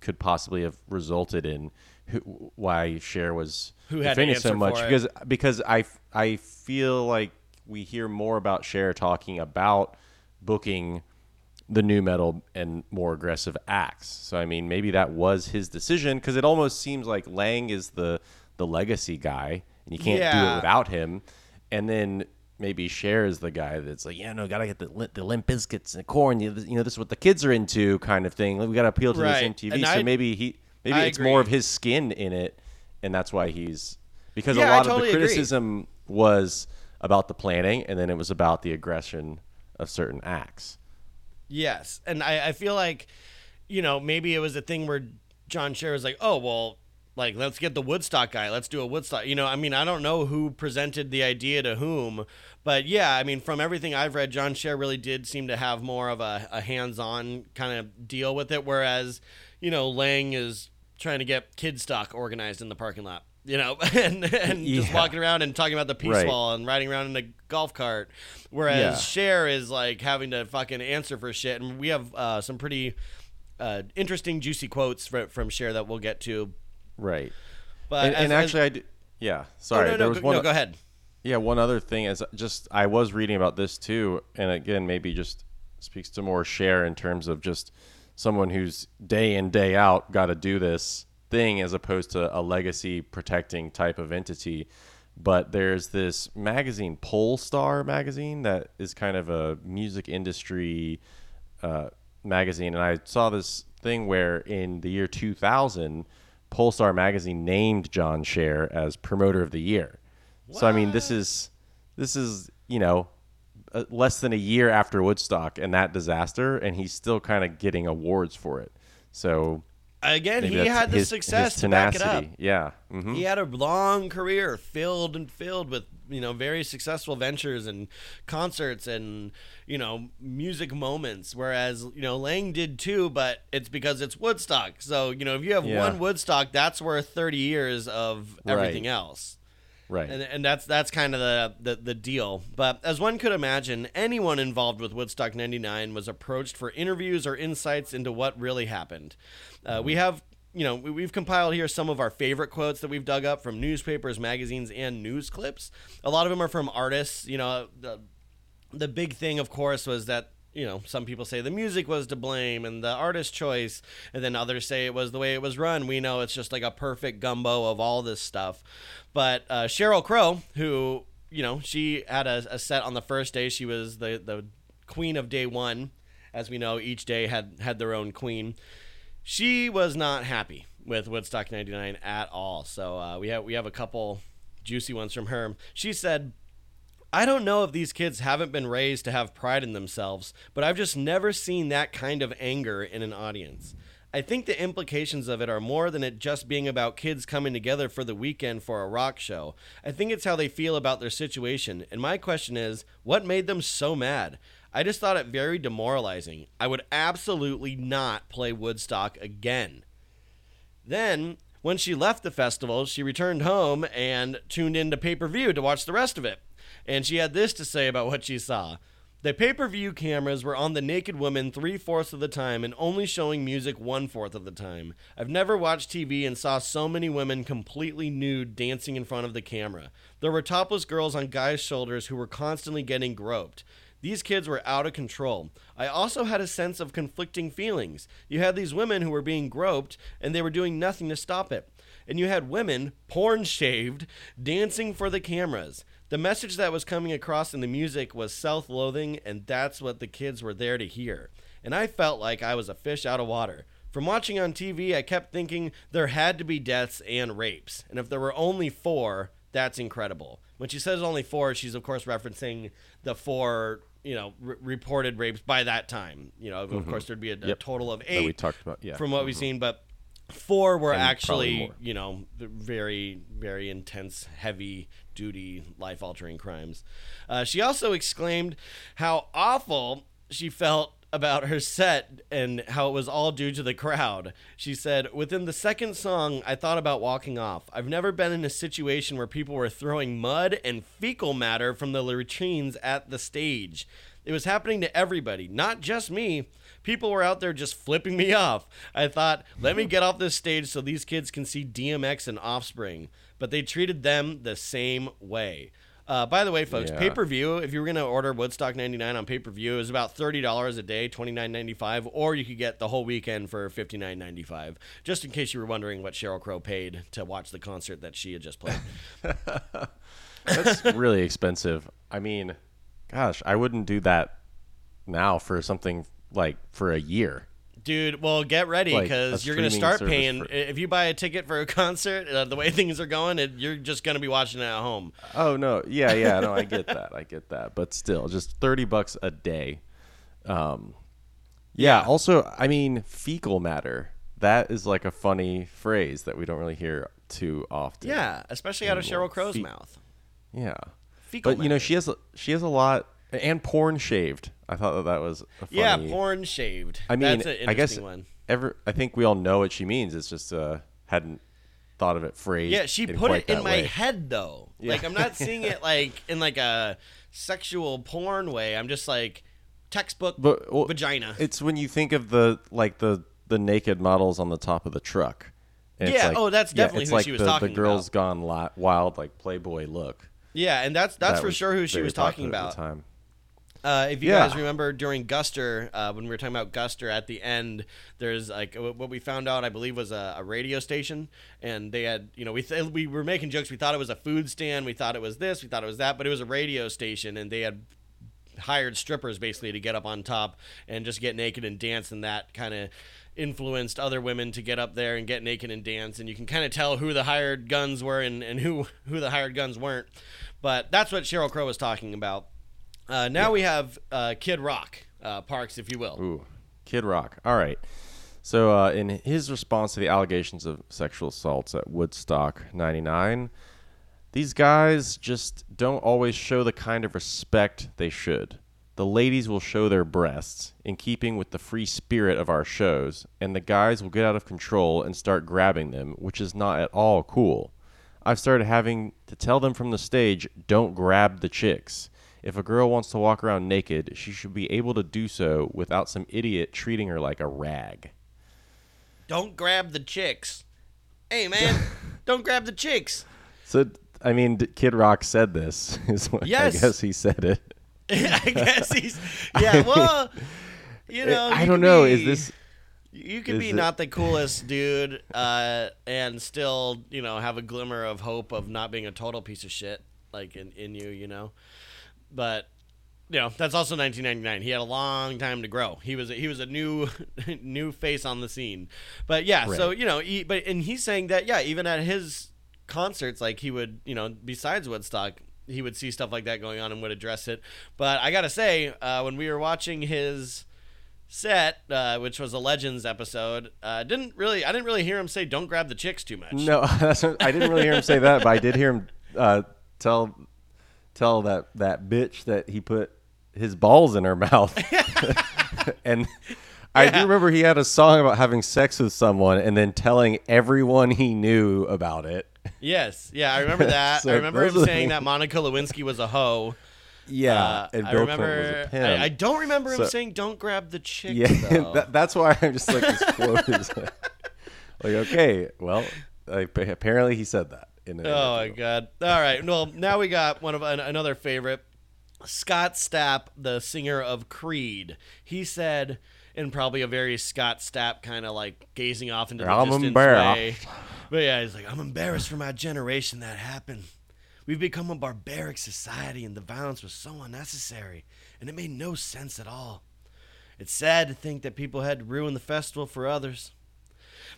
could possibly have resulted in who, why Scher was
Who
so much because because I I feel like we hear more about Scher talking about booking the new metal and more aggressive acts. So I mean, maybe that was his decision because it almost seems like Lang is the the legacy guy, and you can't do it without him. And then maybe Scher is the guy that's like, yeah, no, gotta get the the Limp Bizkits and Korn. You, know, this is what the kids are into, kind of thing. We gotta appeal to
Right.
this MTV.
And
so
I-
maybe he maybe
I
it's
agree.
more of his skin in it, and that's why he's because
Yeah,
a lot
totally
of the
agree.
criticism was about the planning, and then it was about the aggression of certain acts.
Yes, and I, I feel like, you know, maybe it was a thing where John Scher was like, oh well, like let's get the Woodstock guy, let's do a Woodstock. You know, I mean, I don't know who presented the idea to whom, but yeah, I mean, from everything I've read, John Scher really did seem to have more of a, a hands-on kind of deal with it, whereas, you know, Lang is trying to get kid stock organized in the parking lot. You know, and and just walking around and talking about the peace
Right.
wall and riding around in a golf cart, whereas
Yeah.
Scher is like having to fucking answer for shit. And we have uh, some pretty uh, interesting, juicy quotes from, from Scher that we'll get to.
Right.
But
and,
as-
and
as-
actually, I do, yeah.
oh,
Sorry,
no, no,
there was
go,
one.
no, go ahead.
Yeah, one other thing is just I was reading about this too, and again, maybe just speaks to more Scher in terms of just someone who's day in day out got to do this thing as opposed to a legacy protecting type of entity. But there's this magazine, Pollstar magazine, that is kind of a music industry uh, magazine, and I saw this thing where in the year 2000, Pollstar magazine named John Scher as promoter of the year. So I mean, this is this is you know uh, less than a year after Woodstock and that disaster, and he's still kind of getting awards for it. So
Again, he had the
his-
success
his
to back it up.
tenacity. Yeah. hmm
He had a long career filled and filled with you know very successful ventures and concerts and you know music moments. Whereas you know Lang did too, but it's because it's Woodstock. So you know if you have
Yeah.
one Woodstock, that's worth thirty years of everything
Right.
else.
Right.
And, and that's that's kind of the, the the deal. But as one could imagine, anyone involved with Woodstock '99 was approached for interviews or insights into what really happened. Uh, we have. You know, we- we've compiled here some of our favorite quotes that we've dug up from newspapers, magazines, and news clips. A lot of them are from artists. You know, the, the big thing, of course, was that you know some people say the music was to blame and the artist choice, and then others say it was the way it was run. We know it's just like a perfect gumbo of all this stuff. But uh, Sheryl Crow, who you know, she had a, a set on the first day. She was the the queen of day one, as we know. Each day had had their own queen. She was not happy with Woodstock '99 at all. So uh, we have we have a couple juicy ones from her. She said. I don't know if these kids haven't been raised to have pride in themselves, but I've just never seen that kind of anger in an audience. I think the implications of it are more than it just being about kids coming together for the weekend for a rock show. I think it's how they feel about their situation. And my question is, what made them so mad? I just thought it very demoralizing. I would absolutely not play Woodstock again. Then, when she left the festival, she returned home and tuned into pay per view to watch the rest of it. And she had this to say about what she saw. The pay per view cameras were on the naked woman three fourths of the time and only showing music one fourth of the time. I've never watched TV and saw so many women completely nude dancing in front of the camera. There were topless girls on guys' shoulders who were constantly getting groped. These kids were out of control. I also had a sense of conflicting feelings. You had these women who were being groped, and they were doing nothing to stop it. And you had women, porn shaved, dancing for the cameras. The message that was coming across in the music was self loathing, and that's what the kids were there to hear. And I felt like I was a fish out of water. From watching on TV, I kept thinking there had to be deaths and rapes. And if there were only four, that's incredible. When she says only four, she's of course referencing the four, you know, r- reported rapes by that time. You know, of course there'd be a, a
Yep.
total of
That
eight
we talked about. Yeah.
from what we've seen, but four were
And
actually, you know, very, very intense, heavy duty, life altering crimes. Uh, she also exclaimed how awful she felt about her set and how it was all due to the crowd. She said, Within the second song, I thought about walking off. I've never been in a situation where people were throwing mud and fecal matter from the latrines at the stage. It was happening to everybody, not just me. People were out there just flipping me off. I thought, let me get off this stage so these kids can see DMX and Offspring. But they treated them the same way. Uh, by the way, folks,
Yeah.
pay per view. If you were going to order Woodstock '99 on pay per view, it was about thirty dollars a day, twenty nine ninety five, or you could get the whole weekend for fifty nine ninety five. Just in case you were wondering what Sheryl Crow paid to watch the concert that she had just played.
That's really expensive. I mean, gosh, I wouldn't do that now for something like for a year.
Dude, well, get ready because
a
you're going to start paying.
for-
If you buy a ticket for a concert, uh, the way things are going, it, you're just going to be watching it at home.
Oh no, yeah, yeah, no, I get that, I get that, but still, just thirty bucks a day. Um, yeah. Also, I mean, fecal matter. That is like a funny phrase that we don't really hear too often.
Yeah, especially out of Sheryl Crow's
Fe-
mouth.
yeah.
Fecal
But you know, she has she has a lot and porn shaved. I thought that that was a funny.
Yeah, porn shaved.
I mean,
That's an
I guess
one.
ever. I think we all know what she means. It's just uh hadn't thought of it phrased.
Yeah, she put it in my
way.
head though. Like I'm not seeing it like in like a sexual porn way. I'm just like textbook
But well,
vagina.
It's when you think of the like the the naked models on the top of the truck. And
Yeah,
like-
oh, that's
yeah,
definitely
it's
who
like
she was
the,
talking
the girls
about.
gone wild, like Playboy look.
yeah, and that's that's
That
for sure who she was talking about.
at the time.
Uh, if you
Yeah.
guys remember during Guster, uh, when we were talking about Guster at the end, there's like what we found out, I believe, was a, a radio station, and they had, you know, we th- we were making jokes. We thought it was a food stand, we thought it was this, we thought it was that, but it was a radio station, and they had hired strippers basically to get up on top and just get naked and dance, and that kind of influenced other women to get up there and get naked and dance, and you can kind of tell who the hired guns were and, and who who the hired guns weren't. But that's what Sheryl Crow was talking about. Uh, now we have uh, Kid Rock, uh, Parks, if you will.
Ooh, Kid Rock. All right. So, uh, in his response to the allegations of sexual assaults at Woodstock 99, these guys just don't always show the kind of respect they should. The ladies will show their breasts, in keeping with the free spirit of our shows, and the guys will get out of control and start grabbing them, which is not at all cool. I've started having to tell them from the stage don't grab the chicks. If a girl wants to walk around naked, she should be able to do so without some idiot treating her like a rag.
Don't grab the chicks. Hey, man, don't grab the chicks.
So, I mean, Kid Rock said this. Is what
Yes.
I guess he said it.
I guess he's. Yeah, well, you know.
I
you
don't know.
be-
Is this
You could be
it-
not the coolest dude, uh, and still, you know, have a glimmer of hope of not being a total piece of shit, like in, in you, you know. But you know, that's also 1999. He had a long time to grow. He was a, he was a new new face on the scene. But yeah, so you know, he, but and he's saying that yeah, even at his concerts, like he would, you know, besides Woodstock, he would see stuff like that going on and would address it. But I gotta say, uh, when we were watching his set, uh, which was a Legends episode, uh, didn't really I didn't really hear him say "Don't grab the chicks" too much.
No, I didn't really hear him say that, but I did hear him uh, tell tell that that bitch that he put his balls in her mouth. and I do remember he had a song about having sex with someone and then telling everyone he knew about it.
Yes, yeah, I remember that.
So
I remember him saying that Monica Lewinsky was a hoe.
Yeah,
Uh,
and
I
Bill
remember.
was a pimp.
I, I don't remember him
So-
saying "Don't grab the chicks."
Yeah, that, that's why I'm just like this quote is like, okay, well, like, apparently he said that. In an
Oh my god! All right, well now we got one of an, another favorite, Scott Stapp, the singer of Creed. He said, in probably a very Scott Stapp kind of like gazing off into the
I'm
distance
embarrassed.
way. But yeah, he's like, I'm embarrassed for my generation that happened. We've become a barbaric society, and the violence was so unnecessary, and it made no sense at all. It's sad to think that people had to ruin the festival for others.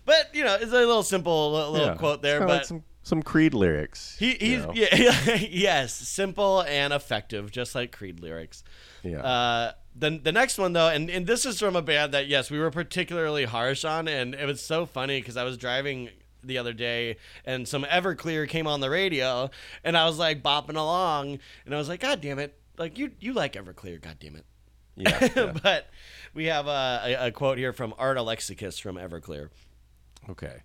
But you know, it's a little simple little, little
Yeah,
quote there,
kinda
but
like some some Creed lyrics.
he, he's
know?
yeah, yes, simple and effective, just like Creed lyrics.
Yeah.
Uh, the the next one though, and, and this is from a band that yes, we were particularly harsh on, and it was so funny because I was driving the other day and some Everclear came on the radio, and I was like bopping along, and I was like, God damn it, like you you like Everclear, God damn it.
yeah, yeah.
but we have a, a, a quote here from Art Alexakis from Everclear.
Okay.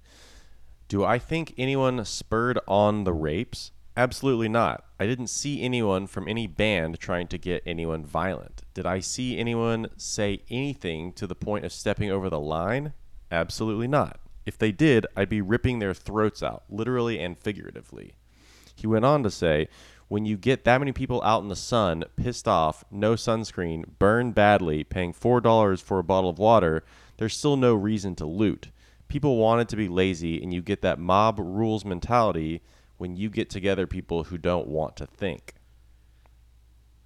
Do I think anyone spurred on the rapes? Absolutely not. I didn't see anyone from any band trying to get anyone violent. Did I see anyone say anything to the point of stepping over the line? Absolutely not. If they did, I'd be ripping their throats out, literally and figuratively. He went on to say, when you get that many people out in the sun, pissed off, no sunscreen, burned badly, paying $4 for a bottle of water, there's still no reason to loot. People wanted to be lazy, and you get that mob rules mentality when you get together people who don't want to think.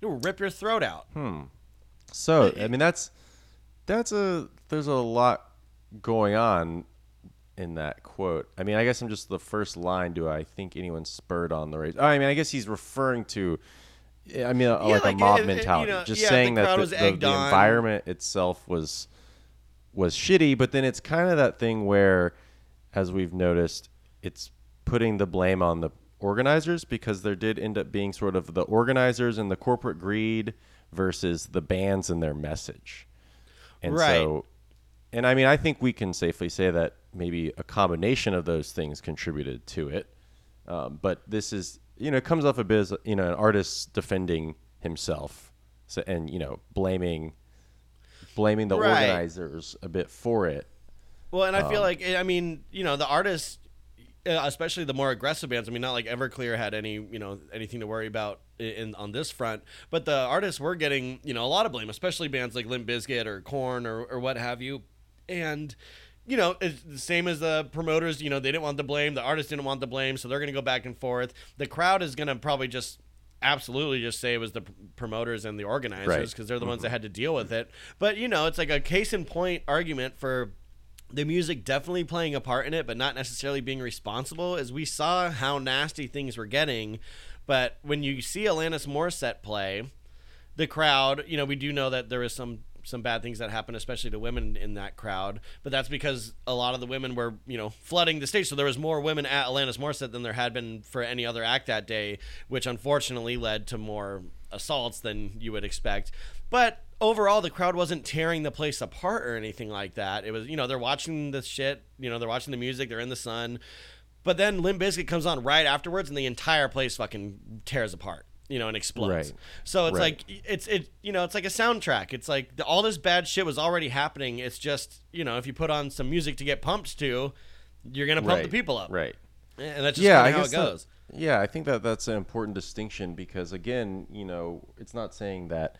You'll rip your throat out. Hmm.
So, I mean, that's that's a there's a lot going on in that quote. I mean, I guess I'm just the first line. Do I think anyone spurred on the race? Oh, I mean, I guess he's referring to. I mean, a- like,
like,
a mob
it- it- you
mentality.
know,
just
yeah,
saying that the, the, the environment itself was was shitty, but then it's kind of that thing where, as we've noticed, it's putting the blame on the organizers because there did end up being sort of the organizers and the corporate greed versus the bands and their message. And
Right.
so and I mean I think we can safely say that maybe a combination of those things contributed to it. Um, but this is you know, it comes off a bit as you know, an artist defending himself. So and you know, blaming blaming the
Right.
organizers a bit for it.
Well, and I
Um,
feel like I mean, you know, the artists, uh, especially the more aggressive bands. I mean, not like Everclear had any, you know, anything to worry about in, on this front, but the artists were getting, you know, a lot of blame, especially bands like Limp Bizkit or Korn or or what have you, and. You know, it's the same as the promoters. You know, they didn't want the blame. The artists didn't want the blame, so they're going to go back and forth. The crowd is going to probably just absolutely just say it was the promoters and the organizers
Right.
because they're the ones that mm-hmm. had to deal with it. But you know, it's like a case in point argument for the music definitely playing a part in it, but not necessarily being responsible. As we saw how nasty things were getting, but when you see Alanis Morissette play, the crowd, you know, we do know that there is some some bad things that happen, especially to women in that crowd. But that's because a lot of the women were, you know, flooding the stage. So there was more women at Alanis Morissette than there had been for any other act that day, which unfortunately led to more assaults than you would expect. But overall, the crowd wasn't tearing the place apart or anything like that. It was, you know, they're watching the shit, you know, they're watching the music, they're in the sun. But then Limp Bizkit comes on right afterwards, and the entire place fucking tears apart, you know, and explodes.
Right.
So it's
Right.
like it's it you know it's like a soundtrack. It's like the, all this bad shit was already happening. It's just you know if you put on some music to get pumped to, you're gonna pump
right.
the people up,
Right.
and that's just
yeah, I
how
guess
it
that-
goes.
yeah, I think that that's an important distinction because again, you know, it's not saying that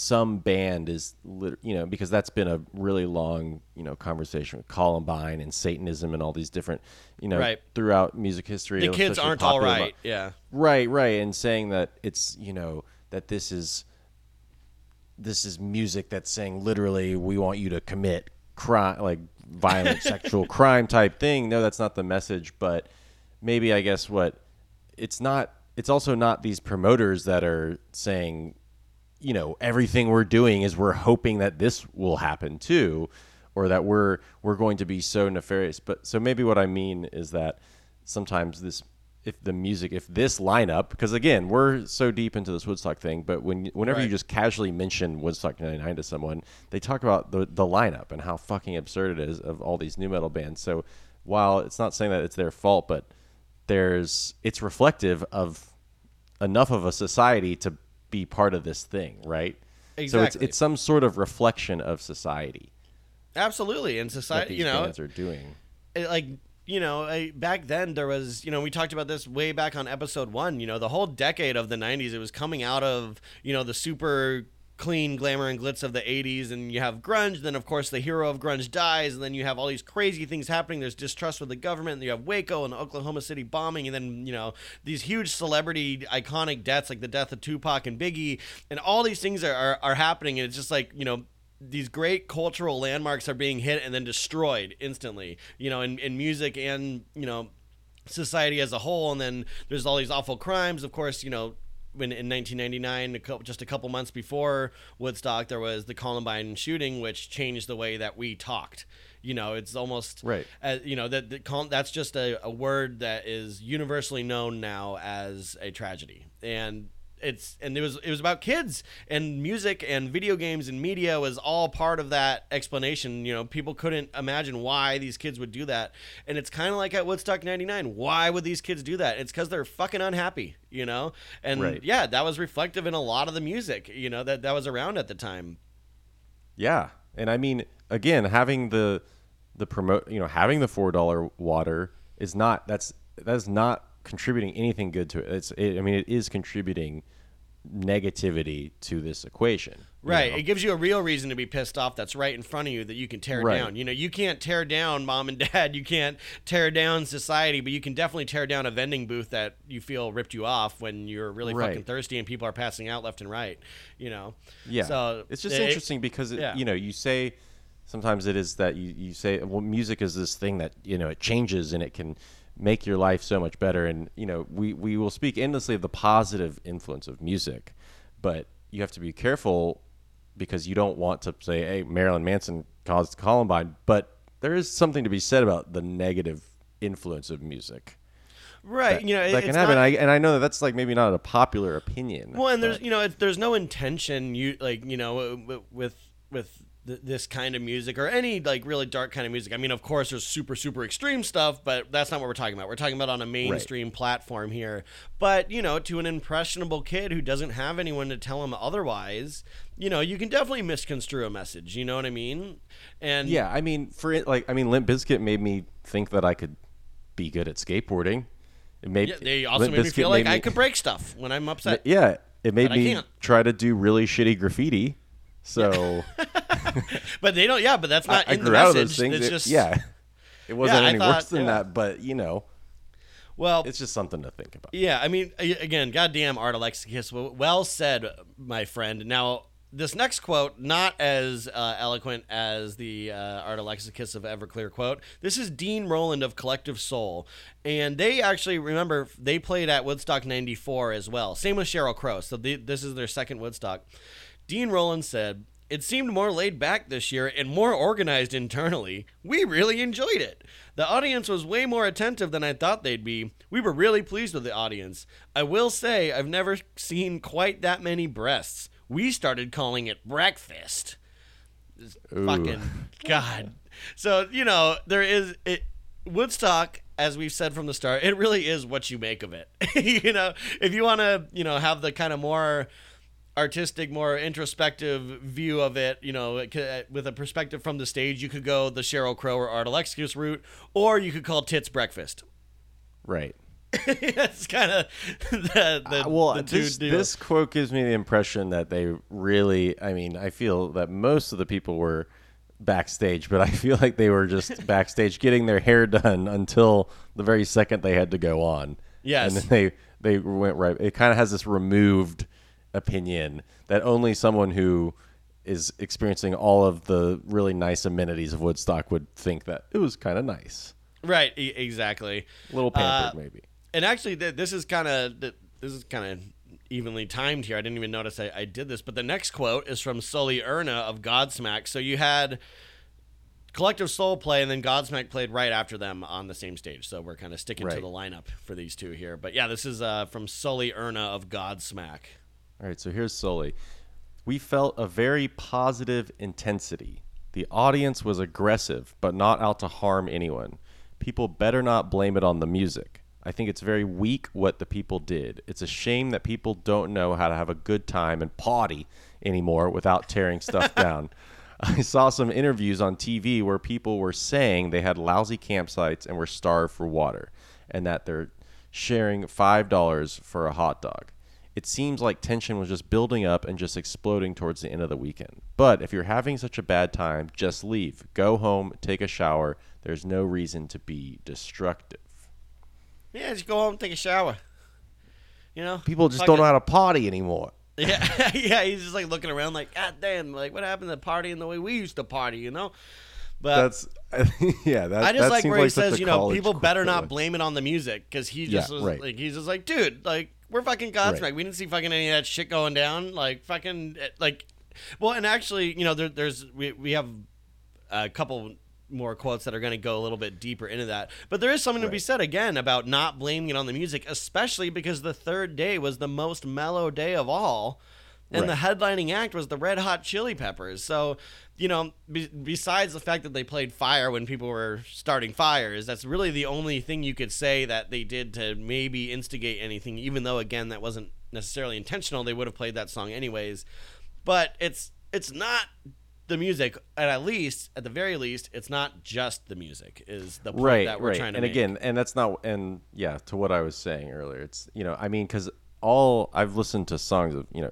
some band is, you know, because that's been a really long, you know, conversation with Columbine and Satanism and all these different, you know,
Right.
throughout music history.
The kids aren't all
right,
right. Yeah.
Right, right, and saying that it's you know that this is this is music that's saying literally we want you to commit crime like violent sexual crime type thing. No, that's not the message, but maybe I guess what it's not it's also not these promoters that are saying you know everything we're doing is we're hoping that this will happen too, or that we're we're going to be so nefarious. But so maybe what I mean is that sometimes this if the music if this lineup because again we're so deep into this Woodstock thing, but when whenever you just casually mention Woodstock '99 to someone, they talk about the the lineup and how fucking absurd it is of all these nu metal bands. So while it's not saying that it's their fault, but there's it's reflective of enough of a society to be part of this thing, right? Exactly. So it's it's some sort of reflection of society
Absolutely, and society, you know,
are doing.
it, like you know I, back then there was you know we talked about this way back on episode one you know the whole decade of the 90s it was coming out of you know the super clean glamour and glitz of the 80s and you have grunge then of course the hero of grunge dies and then you have all these crazy things happening there's distrust with the government and you have waco and oklahoma city bombing and then you know these huge celebrity iconic deaths like the death of tupac and biggie and all these things are, are, are happening and it's just like you know these great cultural landmarks are being hit and then destroyed instantly, you know, in, in music and, you know, society as a whole. And then there's all these awful crimes. Of course, you know, when in 1999, a couple, just a couple months before Woodstock, there was the Columbine shooting, which changed the way that we talked. You know, it's almost
Right.
As, you know that that that's just a, a word that is universally known now as a tragedy, and it's and it was it was about kids and music and video games and media was all part of that explanation. You know, people couldn't imagine why these kids would do that, and it's kind of like at Woodstock '99. Why would these kids do that? It's because they're fucking unhappy. You know, and
Right.
yeah, that was reflective in a lot of the music. You know that that was around at the time.
Yeah, and I mean, again, having the the promote, you know, having the four dollar water is not that's that's not contributing anything good to it. It's, it, I mean, it is contributing negativity to this equation. you
Right.
know?
It gives you a real reason to be pissed off that's right in front of you that you can tear
Right.
down. You know, you can't tear down mom and dad. You can't tear down society, but you can definitely tear down a vending booth that you feel ripped you off when you're really
Right.
fucking thirsty and people are passing out left and right. You know?
Yeah.
So
it's just
it-
interesting because it,
yeah.
you know you say sometimes it is that you, you say well music is this thing that you know it changes and it can make your life so much better and you know we we will speak endlessly of the positive influence of music but you have to be careful because you don't want to say hey Marilyn Manson caused Columbine but there is something to be said about the negative influence of music
Right.
that,
you know,
that can happen
not-
I, and I know that that's like maybe not a popular opinion
Well, and there's you know it, there's no intention you like you know with with th- this kind of music or any like really dark kind of music. I mean, of course, there's super super extreme stuff, but that's not what we're talking about. We're talking about on a mainstream platform here. But you know, to an impressionable kid who doesn't have anyone to tell him otherwise, you know, you can definitely misconstrue a message. You know what I mean? And
Yeah, I mean, for it, like, I mean, Limp Bizkit made me think that I could be good at skateboarding. It made
yeah, they also
Limp
made me feel like
made
I could break stuff when I'm upset.
Yeah, it made me try to do really shitty graffiti. So
But they don't. Yeah, but that's
I,
not
I
in the
grew out of those things.
It's
It-
just
yeah, it wasn't
I
any
thought-
worse than
yeah.
that. But you know,
Well,
it's just something to think about.
Yeah, I mean, again, goddamn Art Alexakis. Well well said, my friend. Now, this next quote, not as uh, eloquent as the uh, Art Alexakis of Everclear quote. This is Dean Roland of Collective Soul. And they actually, remember, they played at Woodstock 94 as well. Same with Sheryl Crow. So the, this is their second Woodstock. Dean Roland said, it seemed more laid back this year and more organized internally. We really enjoyed it. The audience was way more attentive than I thought they'd be. We were really pleased with the audience. I will say, I've never seen quite that many breasts. We started calling it breakfast. Fucking God. So, you know, there is it Woodstock, as we've said from the start, it really is what you make of it. you know, if you want to, you know, have the kind of more artistic, more introspective view of it, you know, it could- with a perspective from the stage, you could go the Sheryl Crow or Art Alexis route, or you could call Tits Breakfast.
Right.
That's kind of the, the,
Uh, well,
the two
this, this quote gives me the impression that they really. I mean, I feel that most of the people were backstage, but I feel like they were just backstage getting their hair done until the very second they had to go on.
Yes.
and then they they went right. It kind of has this removed opinion that only someone who is experiencing all of the really nice amenities of Woodstock would think that it was kind of nice,
right, e- exactly.
a little pampered
Uh,
maybe.
and actually th- this is kind of this is kind of evenly timed here. I didn't even notice I, I did this. But the next quote is from Sully Erna of Godsmack. So you had Collective Soul play, and then Godsmack played right after them on the same stage. So we're kind of sticking to the lineup for these two here. But yeah, this is uh, from Sully Erna of Godsmack.
All right, so here's Sully. We felt a very positive intensity. The audience was aggressive, but not out to harm anyone. People better not blame it on the music. I think it's very weak what the people did. It's a shame that people don't know how to have a good time and party anymore without tearing stuff down. I saw some interviews on TV where people were saying they had lousy campsites and were starved for water, and that they're sharing $5 for a hot dog. It seems like tension was just building up and just exploding towards the end of the weekend. But if you're having such a bad time, just leave. Go home, take a shower. There's no reason to be destructive.
Yeah, just go home and take a shower. You know,
People just don't know how to party anymore.
Yeah, yeah. He's just like looking around, like, God damn, like what happened to partying the way we used to party? You know. But
That's yeah. That's that,
I just
that
like where he
a
says, you know, people better not blame it on the music because he just
Yeah,
was
right.
like, he's just like, dude, like we're fucking Godsmack.
Right.
We didn't see fucking any of that shit going down. Like fucking eh, like, well, and actually, you know, there, there's we we have a couple more quotes that are going to go a little bit deeper into that. But there is something to be said again about not blaming it on the music, especially because the third day was the most mellow day of all. And the headlining act was the Red Hot Chili Peppers. So, you know, be- besides the fact that they played fire when people were starting fires, that's really the only thing you could say that they did to maybe instigate anything, even though, again, that wasn't necessarily intentional. They would have played that song anyways. But it's it's not the music, and at least, at the very least, it's not just the music, is the point
right,
that we're
right.
trying to
and
make.
again, and that's not, and yeah, to what I was saying earlier, it's you know, I mean, because all I've listened to songs of you know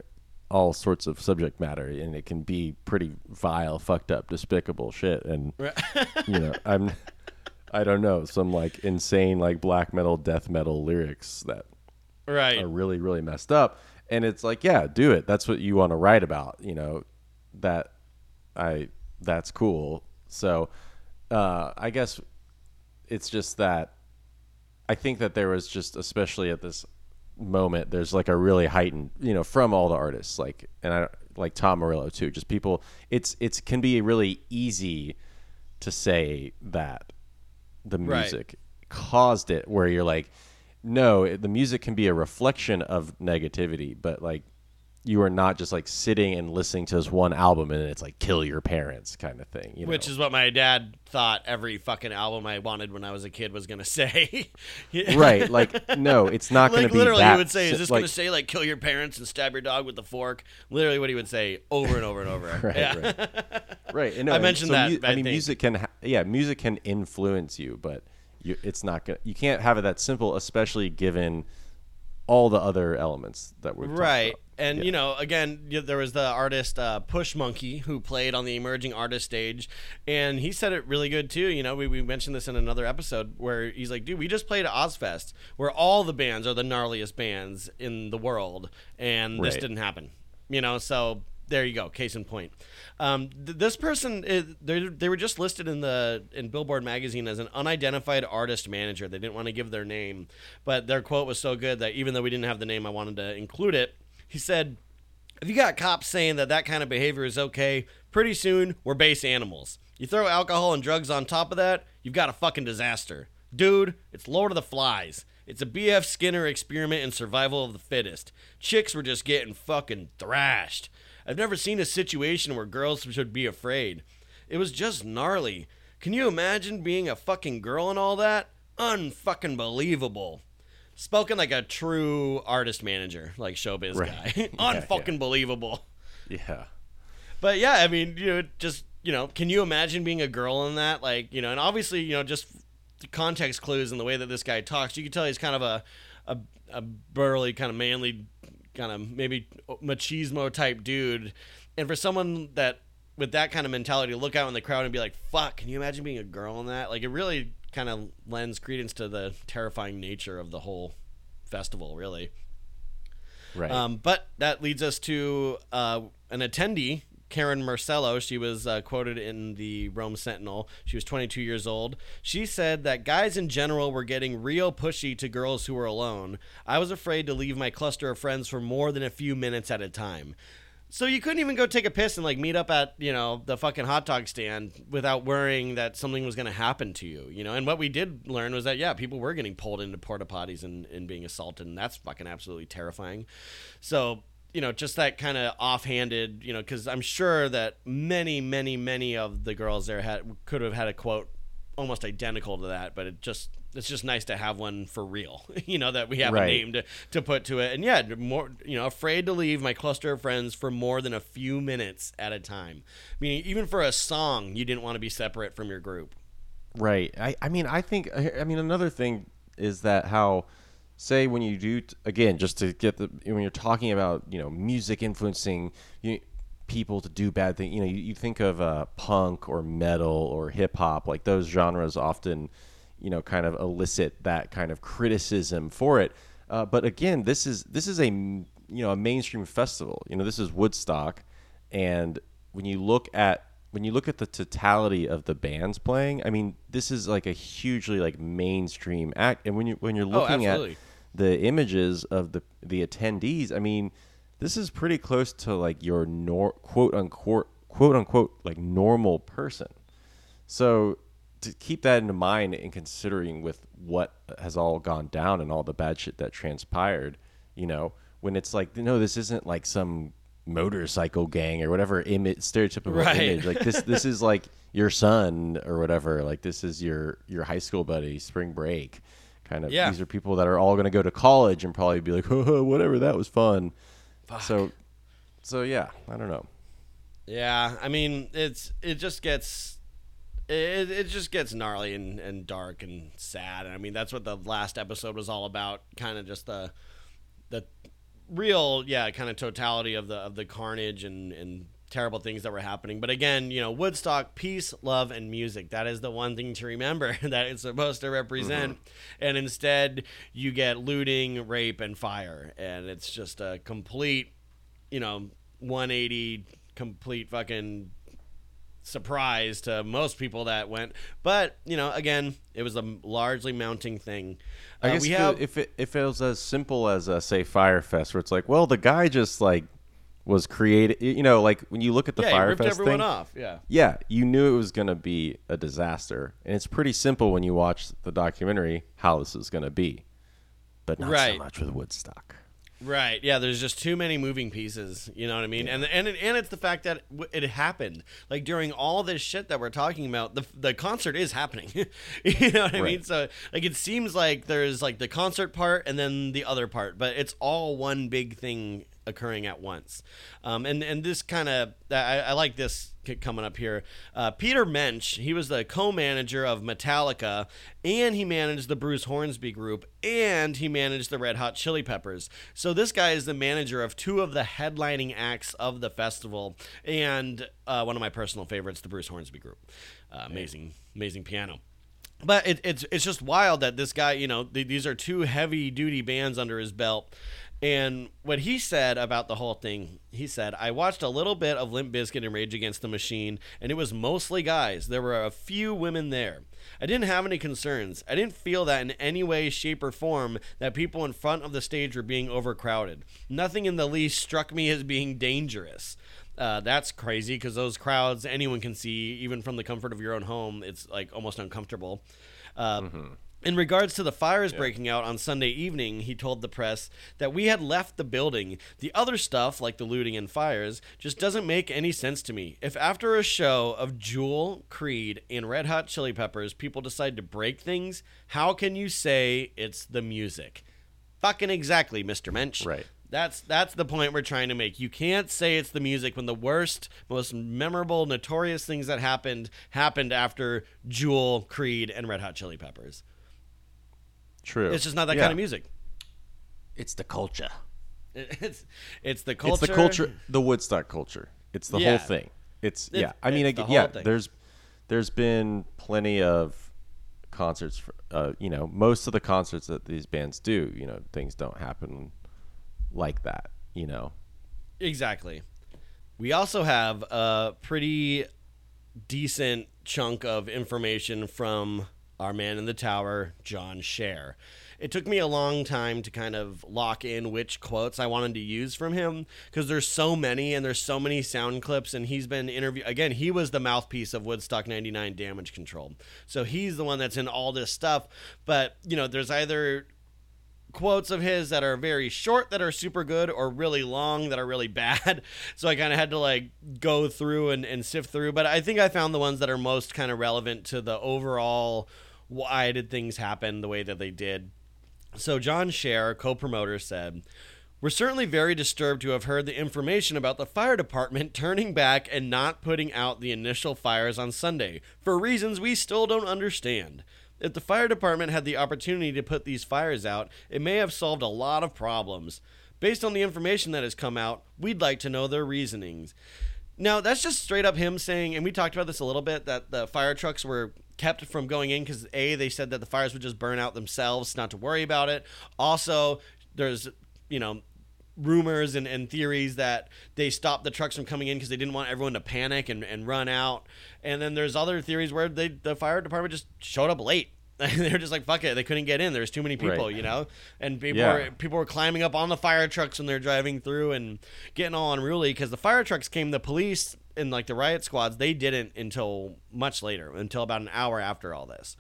all sorts of subject matter, and it can be pretty vile, fucked up, despicable shit, and you know, I'm, I don't know, some like insane like black metal, death metal lyrics that
right.
are really really messed up. And it's like yeah do it. That's what you want to write about you know that i that's cool. So uh i guess it's just that i think that there was just especially at this moment there's like a really heightened you know from all the artists like and i like tom morello too just people it's it's can be really easy to say that the
Right.
music caused it where you're like no the music can be a reflection of negativity but like you are not just like sitting and listening to this one album and it's like kill your parents kind of thing you
Which is what my dad thought every fucking album I wanted when I was a kid was gonna say.
right like no it's not
like
to be that.
literally, he would say, "Is this
like,
gonna say like kill your parents and stab your dog with a fork?" Literally, what he would say over and over and over.
right,
yeah.
right. right. And no,
I mentioned
so
that,
mu-
I
I mean, music can, ha- yeah, music can influence you, but you, it's not gonna. You can't have it that simple, especially given all the other elements that talked
Right. And
Yeah.
you know, again, there was the artist uh, Push Monkey who played on the emerging artist stage, and he said it really good too. You know, we, we mentioned this in another episode where he's like, "Dude, we just played Ozzfest, where all the bands are the gnarliest bands in the world, and this didn't happen." You know, so there you go, case in point. Um, th- this person, is, they they were just listed in the in Billboard magazine as an unidentified artist manager. They didn't want to give their name, but their quote was so good that even though we didn't have the name, I wanted to include it. He said, if you got cops saying that that kind of behavior is okay, pretty soon we're base animals. You throw alcohol and drugs on top of that, you've got a fucking disaster. Dude, it's Lord of the Flies. It's a BF Skinner experiment in survival of the fittest. Chicks were just getting fucking thrashed. I've never seen a situation where girls should be afraid. It was just gnarly. Can you imagine being a fucking girl and all that? Unfucking believable. Spoken like a true artist manager, like showbiz
Right.
guy.
Yeah,
Unfucking believable.
yeah,
But yeah, I mean, you know, just you know, can you imagine being a girl in that? Like, you know, and obviously, you know, just the context clues and the way that this guy talks, you can tell he's kind of a a, a burly, kind of manly, kind of maybe machismo type dude. And for someone that with that kind of mentality to look out in the crowd and be like, "Fuck, can you imagine being a girl in that?" Like, it really kind of lends credence to the terrifying nature of the whole festival, really.
right.
Um, but that leads us to uh, an attendee Karen Marcello, she was uh, quoted in the Rome Sentinel. She was 22 years old. She said that guys in general were getting real pushy to girls who were alone. I was afraid to leave my cluster of friends for more than a few minutes at a time. So you couldn't even go take a piss and like meet up at you know the fucking hot dog stand without worrying that something was going to happen to you, you know. And what we did learn was that yeah, people were getting pulled into porta potties and, and being assaulted, and that's fucking absolutely terrifying. So you know, just that kind of offhanded, you know, because I'm sure that many, many, many of the girls there had could have had a quote almost identical to that, but it just it's just nice to have one for real, you know, that we have a name to, to put to it. And yeah, more, you know, afraid to leave my cluster of friends for more than a few minutes at a time. I mean, even for a song, you didn't want to be separate from your group.
Right. I, I mean, I think, I mean, another thing is that how, say, when you do, again, just to get the, when you're talking about, you know, music influencing you, people to do bad things, you know, you, you think of uh, punk or metal or hip hop, like those genres often, you know, kind of elicit that kind of criticism for it. Uh, but again, this is, this is a you know, a mainstream festival. You know, this is Woodstock. And when you look at when you look at the totality of the bands playing, I mean, this is like a hugely like mainstream act. And when you when you're looking at the images of the the attendees, I mean, this is pretty close to like your nor quote unquote quote unquote like normal person. So to keep that in mind and considering with what has all gone down and all the bad shit that transpired, you know, when it's like, no, this isn't like some motorcycle gang or whatever image stereotypical
Right.
image. Like this this is like your son or whatever. Like this is your your high school buddy, spring break. Kind of
Yeah.
these are people that are all gonna go to college and probably be like, oh, whatever, that was fun. So so yeah, I don't know.
Yeah, I mean, it's it just gets it, it just gets gnarly and, and dark and sad. And I mean, that's what the last episode was all about. Kind of just the the real, yeah, kind of totality of the of the carnage and and terrible things that were happening. But again, you know, Woodstock, peace, love, and music. That is the one thing to remember that it's supposed to represent. Mm-hmm. And instead, you get looting, rape, and fire, and it's just a complete you know 180 complete fucking surprise to most people that went. But you know again it was a largely mounting thing.
I
Uh,
guess
we
if,
have
it, if it if it was as simple as uh, say Fyre Fest, where it's like, well, the guy just like was created. You know, like when you look at the
yeah Fyre
Fest
everyone
thing,
off yeah.
yeah, you knew it was gonna be a disaster, and it's pretty simple when you watch the documentary how this is gonna be, but not so much with Woodstock.
Right. Yeah. There's just too many moving pieces. You know what I mean? And and and it's the fact that it happened. Like during all this shit that we're talking about, the the concert is happening. you know what I mean? So like it seems like there's like the concert part and then the other part, but it's all one big thing occurring at once. Um, and and this kind of I, I like this coming up here. Uh, Peter Mensch, he was the co-manager of Metallica, and he managed the Bruce Hornsby group, and he managed the Red Hot Chili Peppers. So this guy is the manager of two of the headlining acts of the festival, and uh, one of my personal favorites, the Bruce Hornsby group. Uh, amazing, amazing piano. But it, it's it's just wild that this guy, you know, th- these are two heavy duty bands under his belt. And what he said about the whole thing, he said, I watched a little bit of Limp Bizkit and Rage Against the Machine, and it was mostly guys. There were a few women there. I didn't have any concerns. I didn't feel that in any way, shape, or form that people in front of the stage were being overcrowded. Nothing in the least struck me as being dangerous. Uh, that's crazy because those crowds anyone can see, even from the comfort of your own home. It's like almost uncomfortable. Uh, In regards to the fires breaking out on Sunday evening, he told the press that we had left the building. The other stuff, like the looting and fires, just doesn't make any sense to me. If after a show of Jewel, Creed, and Red Hot Chili Peppers, people decide to break things, how can you say it's the music? Fucking exactly, Mr. Mensch.
Right.
That's that's the point we're trying to make. You can't say it's the music when the worst, most memorable, notorious things that happened happened after Jewel, Creed, and Red Hot Chili Peppers.
True.
It's just not that
Yeah.
kind of music.
It's the culture.
It's it's the culture.
It's the culture, the Woodstock culture. It's the
Yeah.
whole thing. It's,
It's-
yeah. I mean,
it's the
again, yeah.
thing.
There's there's been plenty of concerts. For, uh, you know, most of the concerts that these bands do, you know, things don't happen like that. You know,
Exactly. we also have a pretty decent chunk of information from our man in the tower, John Scher. It took me a long time to kind of lock in which quotes I wanted to use from him because there's so many and there's so many sound clips and he's been interviewed again he was the mouthpiece of Woodstock 99 damage control. So he's the one that's in all this stuff, but you know, there's either quotes of his that are very short that are super good or really long that are really bad. So I kind of had to like go through and, and sift through. But I think I found the ones that are most kind of relevant to the overall why did things happen the way that they did. So John Scher, co-promoter, said, we're certainly very disturbed to have heard the information about the fire department turning back and not putting out the initial fires on Sunday for reasons we still don't understand. If the fire department had the opportunity to put these fires out, it may have solved a lot of problems. Based on the information that has come out, we'd like to know their reasonings. Now, that's just straight up him saying, and we talked about this a little bit, that the fire trucks were kept from going in because, A, they said that the fires would just burn out themselves, not to worry about it. Also, there's, you know, rumors and, and theories that they stopped the trucks from coming in because they didn't want everyone to panic and, and run out. And then there's other theories where they the fire department just showed up late. They're just like fuck it. They couldn't get in. There's too many people,
Right.
you know. And people
Yeah.
were people were climbing up on the fire trucks when they're driving through and getting all unruly because the fire trucks came. The police and like the riot squads they didn't until much later, until about an hour after all this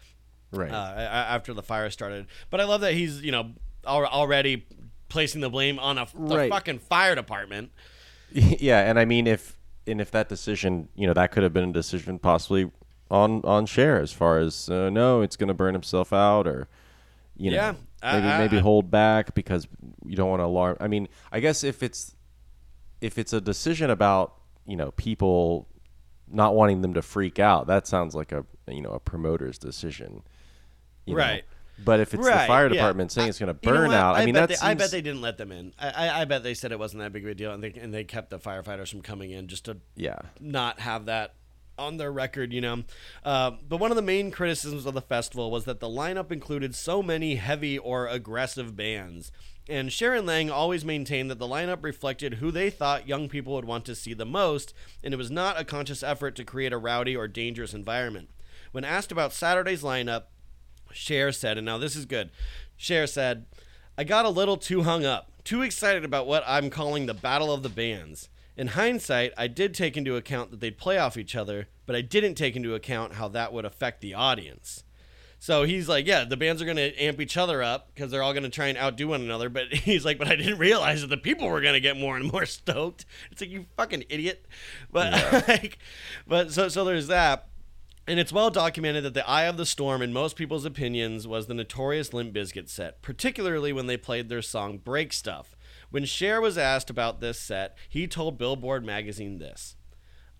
Right.
uh, after the fire started. But I love that he's you know al- already placing the blame on a the
Right.
fucking fire department.
yeah, and I mean if and if that decision, you know, that could have been a decision possibly on on Scher as far as uh, no, it's going to burn himself out or you know,
Yeah,
maybe
I-
maybe hold back because you don't want to alarm. I mean, I guess if it's if it's a decision about you know people not wanting them to freak out, that sounds like a you know a promoter's decision, you know.
Right.
But if it's the
Right,
fire
yeah.
department saying it's going to
You know
burn out, I, mean
bet
that
they, I bet they didn't let them in. I, I, I bet they said it wasn't that big of a deal, and they and they kept the firefighters from coming in just to
yeah.
not have that on their record, you know. Uh, but one of the main criticisms of the festival was that the lineup included so many heavy or aggressive bands. And Scher and Lang always maintained that the lineup reflected who they thought young people would want to see the most, and it was not a conscious effort to create a rowdy or dangerous environment. When asked about Saturday's lineup, Scher said, and now this is good. Scher said, I got a little too hung up, too excited about what I'm calling the battle of the bands. In hindsight, I did take into account that they'd play off each other, but I didn't take into account how that would affect the audience. So he's like, yeah, the bands are going to amp each other up because they're all going to try and outdo one another. But he's like, but I didn't realize that the people were going to get more and more stoked. It's like, you fucking idiot. But, like, but so, so there's that. And it's well documented that the eye of the storm, in most people's opinions, was the notorious Limp Bizkit set, particularly when they played their song Break Stuff. When Scher was asked about this set, he told Billboard magazine this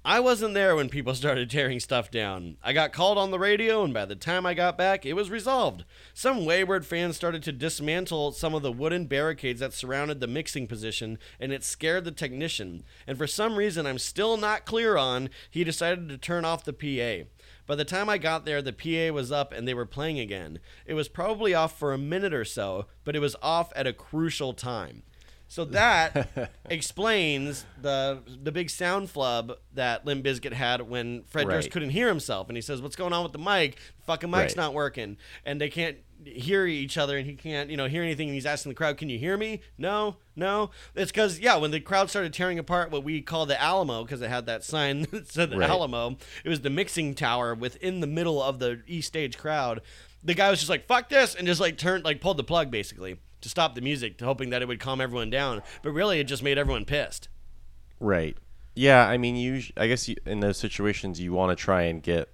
I wasn't there when people started tearing stuff down. I got called on the radio, and by the time I got back, it was resolved. Some wayward fans started to dismantle some of the wooden barricades that surrounded the mixing position, and it scared the technician. And for some reason I'm still not clear on, he decided to turn off the PA. By the time I got there, the PA was up and they were playing again. It was probably off for a minute or so, but it was off at a crucial time. So that explains the the big sound flub that Limp Bizkit had when Fred Durst
Right.
couldn't hear himself, and he says, "What's going on with the mic? Fucking mic's
Right.
not working," and they can't hear each other, and he can't you know hear anything. And he's asking the crowd, "Can you hear me? No, no." It's because yeah, when the crowd started tearing apart what we call the Alamo, because it had that sign that said the
Right.
Alamo, it was the mixing tower within the middle of the East Stage crowd. The guy was just like, "Fuck this," and just like turned like pulled the plug basically to stop the music, hoping that it would calm everyone down. But really, it just made everyone pissed.
Right. Yeah, I mean, you. I guess you, in those situations, you want to try and get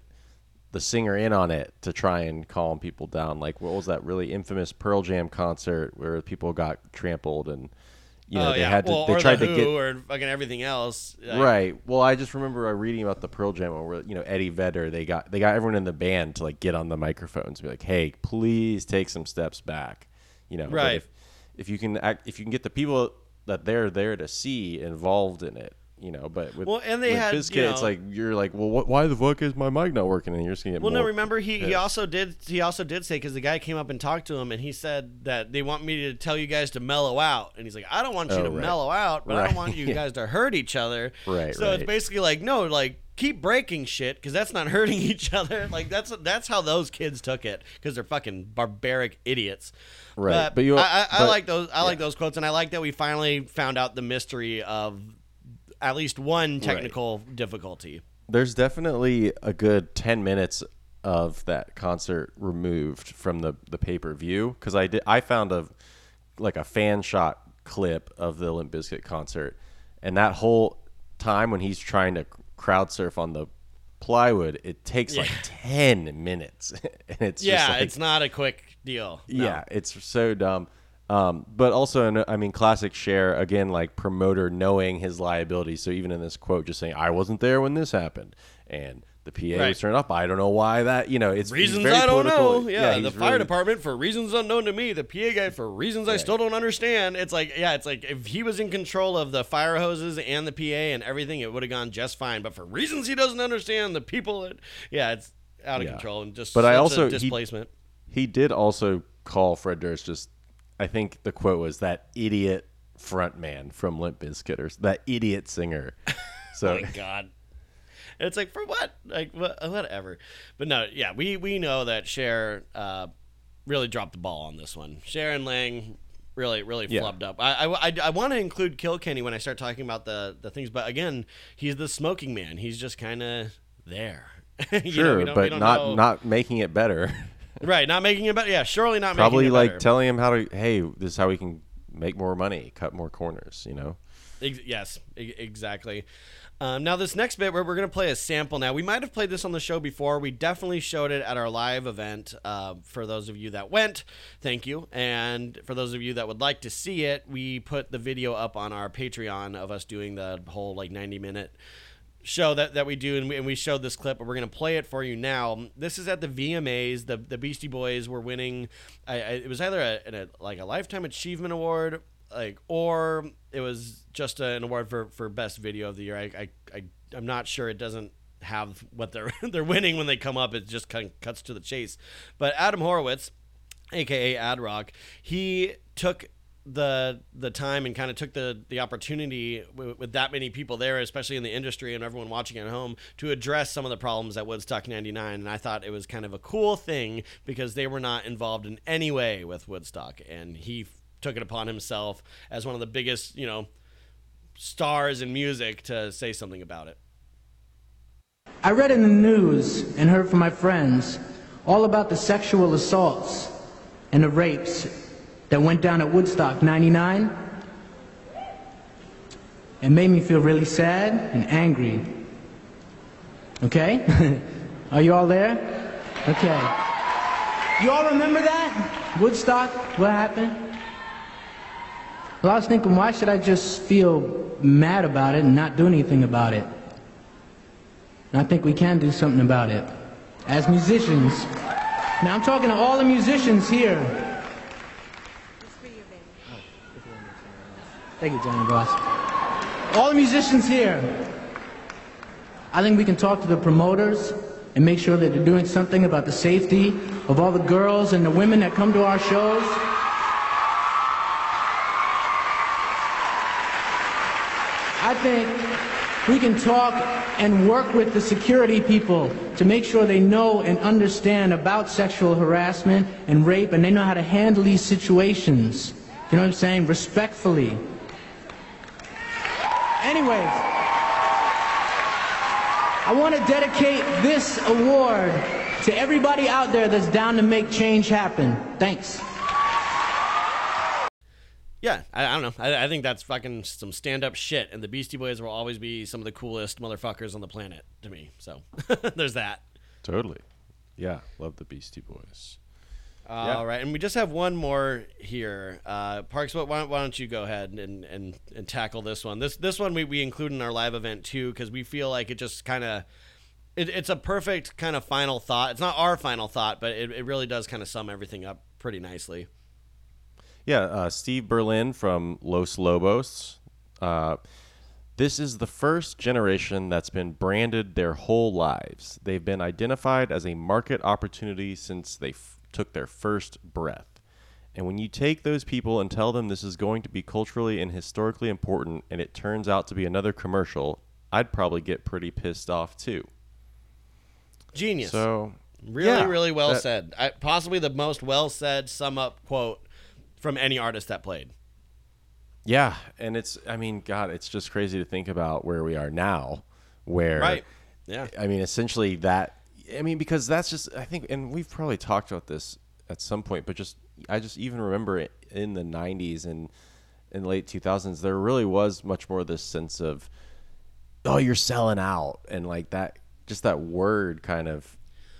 the singer in on it to try and calm people down. Like, what was that really infamous Pearl Jam concert where people got trampled and you know
oh
they
yeah,
had to
well,
they tried
the
to get
or fucking everything else.
Right. Well, I just remember reading about the Pearl Jam where you know Eddie Vedder they got they got everyone in the band to like get on the microphones be like, hey, please take some steps back. You know,
Right.
If, if you can act, if you can get the people that they're there to see involved in it, you know. But with,
Well, and they
with
had,
Bizkit,
you
it's like you're like, well, what, why the fuck is my mic not working? And you're get
Well, no. Remember, he, he also did he also did say because the guy came up and talked to him, and he said that they want me to tell you guys to mellow out, and he's like, I don't want you
Oh,
to
right.
mellow out, but I don't want you guys to hurt each other.
Right,
So it's basically like, no, like keep breaking shit because that's not hurting each other. Like that's that's how those kids took it because they're fucking barbaric idiots.
Right,
But,
but you-
I, I, I like those. I like those quotes, and I like that we finally found out the mystery of at least one technical difficulty.
there's definitely a good 10 minutes of that concert removed from the, the pay-per-view because I did I found a like a fan shot clip of the Limp Bizkit concert and that whole time when he's trying to crowd surf on the plywood it takes like 10 minutes and it's
Yeah,
just like,
it's not a quick deal. No.
yeah, it's so dumb. Um, but also, I mean, classic Scher again, like promoter knowing his liability. So even in this quote, just saying, "I wasn't there when this happened," and the PA
Right.
was turned off. I don't know why that. You know, it's
Reasons I don't
political.
know. Yeah, the fire
really-
department for reasons unknown to me. The PA guy for reasons I still don't understand. It's like, yeah, it's like if he was in control of the fire hoses and the PA and everything, it would have gone just fine. But for reasons he doesn't understand, the people, that, yeah, it's out of
Yeah.
control and just.
But I also-
displacement.
He did also call Fred Durst just. I think the quote was that idiot front man from Limp Bizkit or that idiot singer. So
my god And it's like for what like wha- whatever but no yeah we we know that Scher uh really dropped the ball on this one Scher and Lang really really
Yeah.
flubbed up i i, I, I want to include kilkenny when i start talking about the the things but again he's the smoking man he's just kind of there You know,
sure,
we
but not
know-
not making it better.
right not making it better yeah surely not
Probably
making it about Probably
like
better.
telling him how to. Hey, this is how we can make more money, cut more corners. You know.
Ex- yes, exactly. Um, now, this next bit, where we're going to play a sample. Now, we might have played this on the show before. We definitely showed it at our live event. Uh, for those of you that went, thank you. And for those of you that would like to see it, we put the video up on our Patreon of us doing the whole like 90 minute show that, that we do and we, and we showed this clip but we're going to play it for you now. This is at the vmas the, the beastie boys were winning I, I, it was either a, a like a lifetime achievement award like or it was just a, an award for, for best video of the year. I, I, I i'm not sure it doesn't have what they're they're winning when they come up it just kind of cuts to the chase. But adam Horovitz aka Ad Rock, he took the the time and kind of took the the opportunity with, with that many people there, especially in the industry and everyone watching at home, to address some of the problems at Woodstock '99. And I thought it was kind of a cool thing because they were not involved in any way with Woodstock, and he f- took it upon himself as one of the biggest, you know, stars in music to say something about it.
I read in the news and heard from my friends all about the sexual assaults and the rapes that went down at Woodstock 99. and made me feel really sad and angry. Okay? Are you all there? Okay. You all remember that? Woodstock? What happened? Well, I was thinking, why should I just feel mad about it and not do anything about it? And I think we can do something about it. As musicians. Now I'm talking to all the musicians here. Thank you, Johnny Boss. All the musicians here. I think we can talk to the promoters and make sure that they're doing something about the safety of all the girls and the women that come to our shows. I think we can talk and work with the security people to make sure they know and understand about sexual harassment and rape and they know how to handle these situations. You know what I'm saying? Respectfully. Anyways, I want to dedicate this award to everybody out there that's down to make change happen. Thanks.
Yeah, I, I don't know. I, I think that's fucking some stand up shit, and the Beastie Boys will always be some of the coolest motherfuckers on the planet to me. So there's that.
Totally. Yeah, love the Beastie Boys.
All right, and we just have one more here. Uh, Parks, why, why don't you go ahead and, and, and tackle this one? This this one we, we include in our live event too because we feel like it just kind of it, it's a perfect kind of final thought. It's not our final thought, but it, it really does kind of sum everything up pretty nicely.
Yeah, uh, Steve Berlin from Los Lobos. Uh, This is the first generation that's been branded their whole lives. They've been identified as a market opportunity since they took their first breath. And when you take those people and tell them this is going to be culturally and historically important and it turns out to be another commercial, I'd probably get pretty pissed off too.
Genius.
So,
really,
yeah,
really well
that-
said. I, possibly the most well said sum up quote from any artist that played.
Yeah, and it's I mean, God, it's just crazy to think about where we are now, where
Right. Yeah.
I mean, essentially that I mean, because that's just I think, and we've probably talked about this at some point, but just I just even remember it in the '90s and in the late 2000s, there really was much more this sense of, oh, you're selling out, and like that, just that word kind of.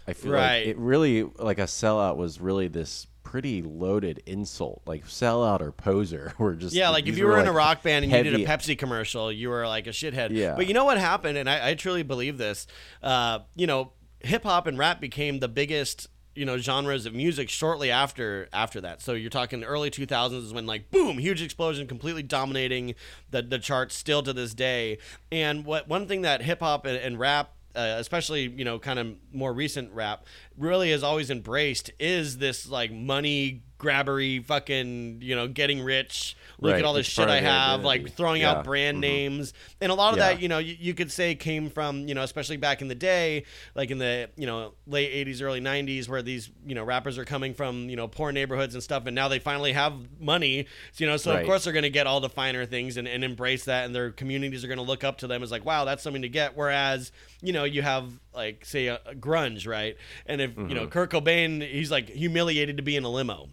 I feel
Right.
like it really like a sellout was really this pretty loaded insult, like sellout or poser. Were just
Yeah, like if you were in a rock band and you did a Pepsi commercial, you were like a shithead.
Yeah.
But you know what happened, and I, I truly believe this. Uh, you know, hip hop and rap became the biggest you know genres of music shortly after after that. So you're talking early 2000s is when like boom huge explosion completely dominating the the charts still to this day. And what one thing that hip hop and, and rap uh, especially you know kind of more recent rap really has always embraced is this like money grabbery fucking you know getting rich look
Right,
at all this
it's
shit i have like throwing
Yeah.
out brand
Mhm.
names and a lot of
Yeah.
that you know you, you could say came from you know especially back in the day like in the you know late 80s early 90s where these you know rappers are coming from you know poor neighborhoods and stuff and now they finally have money you know so of course they're going to get all the finer things and, and embrace that and their communities are going to look up to them as like wow that's something to get whereas you know you have like say a, a grunge right and if you
Mm-hmm.
know kurt cobain he's like humiliated to be in a limo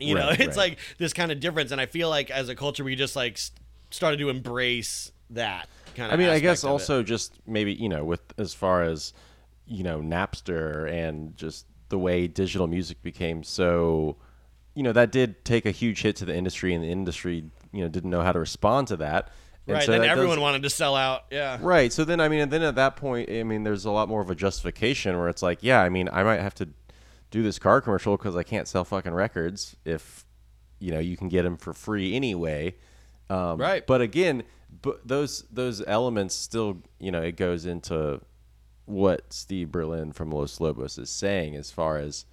you know it's
right.
like this kind of difference and i feel like as a culture we just like started to embrace that kind of
I mean, I guess
of it.
also just maybe you know with as far as you know Napster and just the way digital music became so, you know, that did take a huge hit to the industry, and the industry you know didn't know how to respond to that. And
right
so
then
that does-
everyone wanted to sell out yeah
Right. So then, I mean, and then at that point, I mean, there's a lot more of a justification where it's like, yeah, I mean, I might have to do this car commercial because I can't sell fucking records if, you know, you can get them for free anyway. Um,
Right.
But again, but those those elements still, you know, it goes into what Steve Berlin from Los Lobos is saying as far as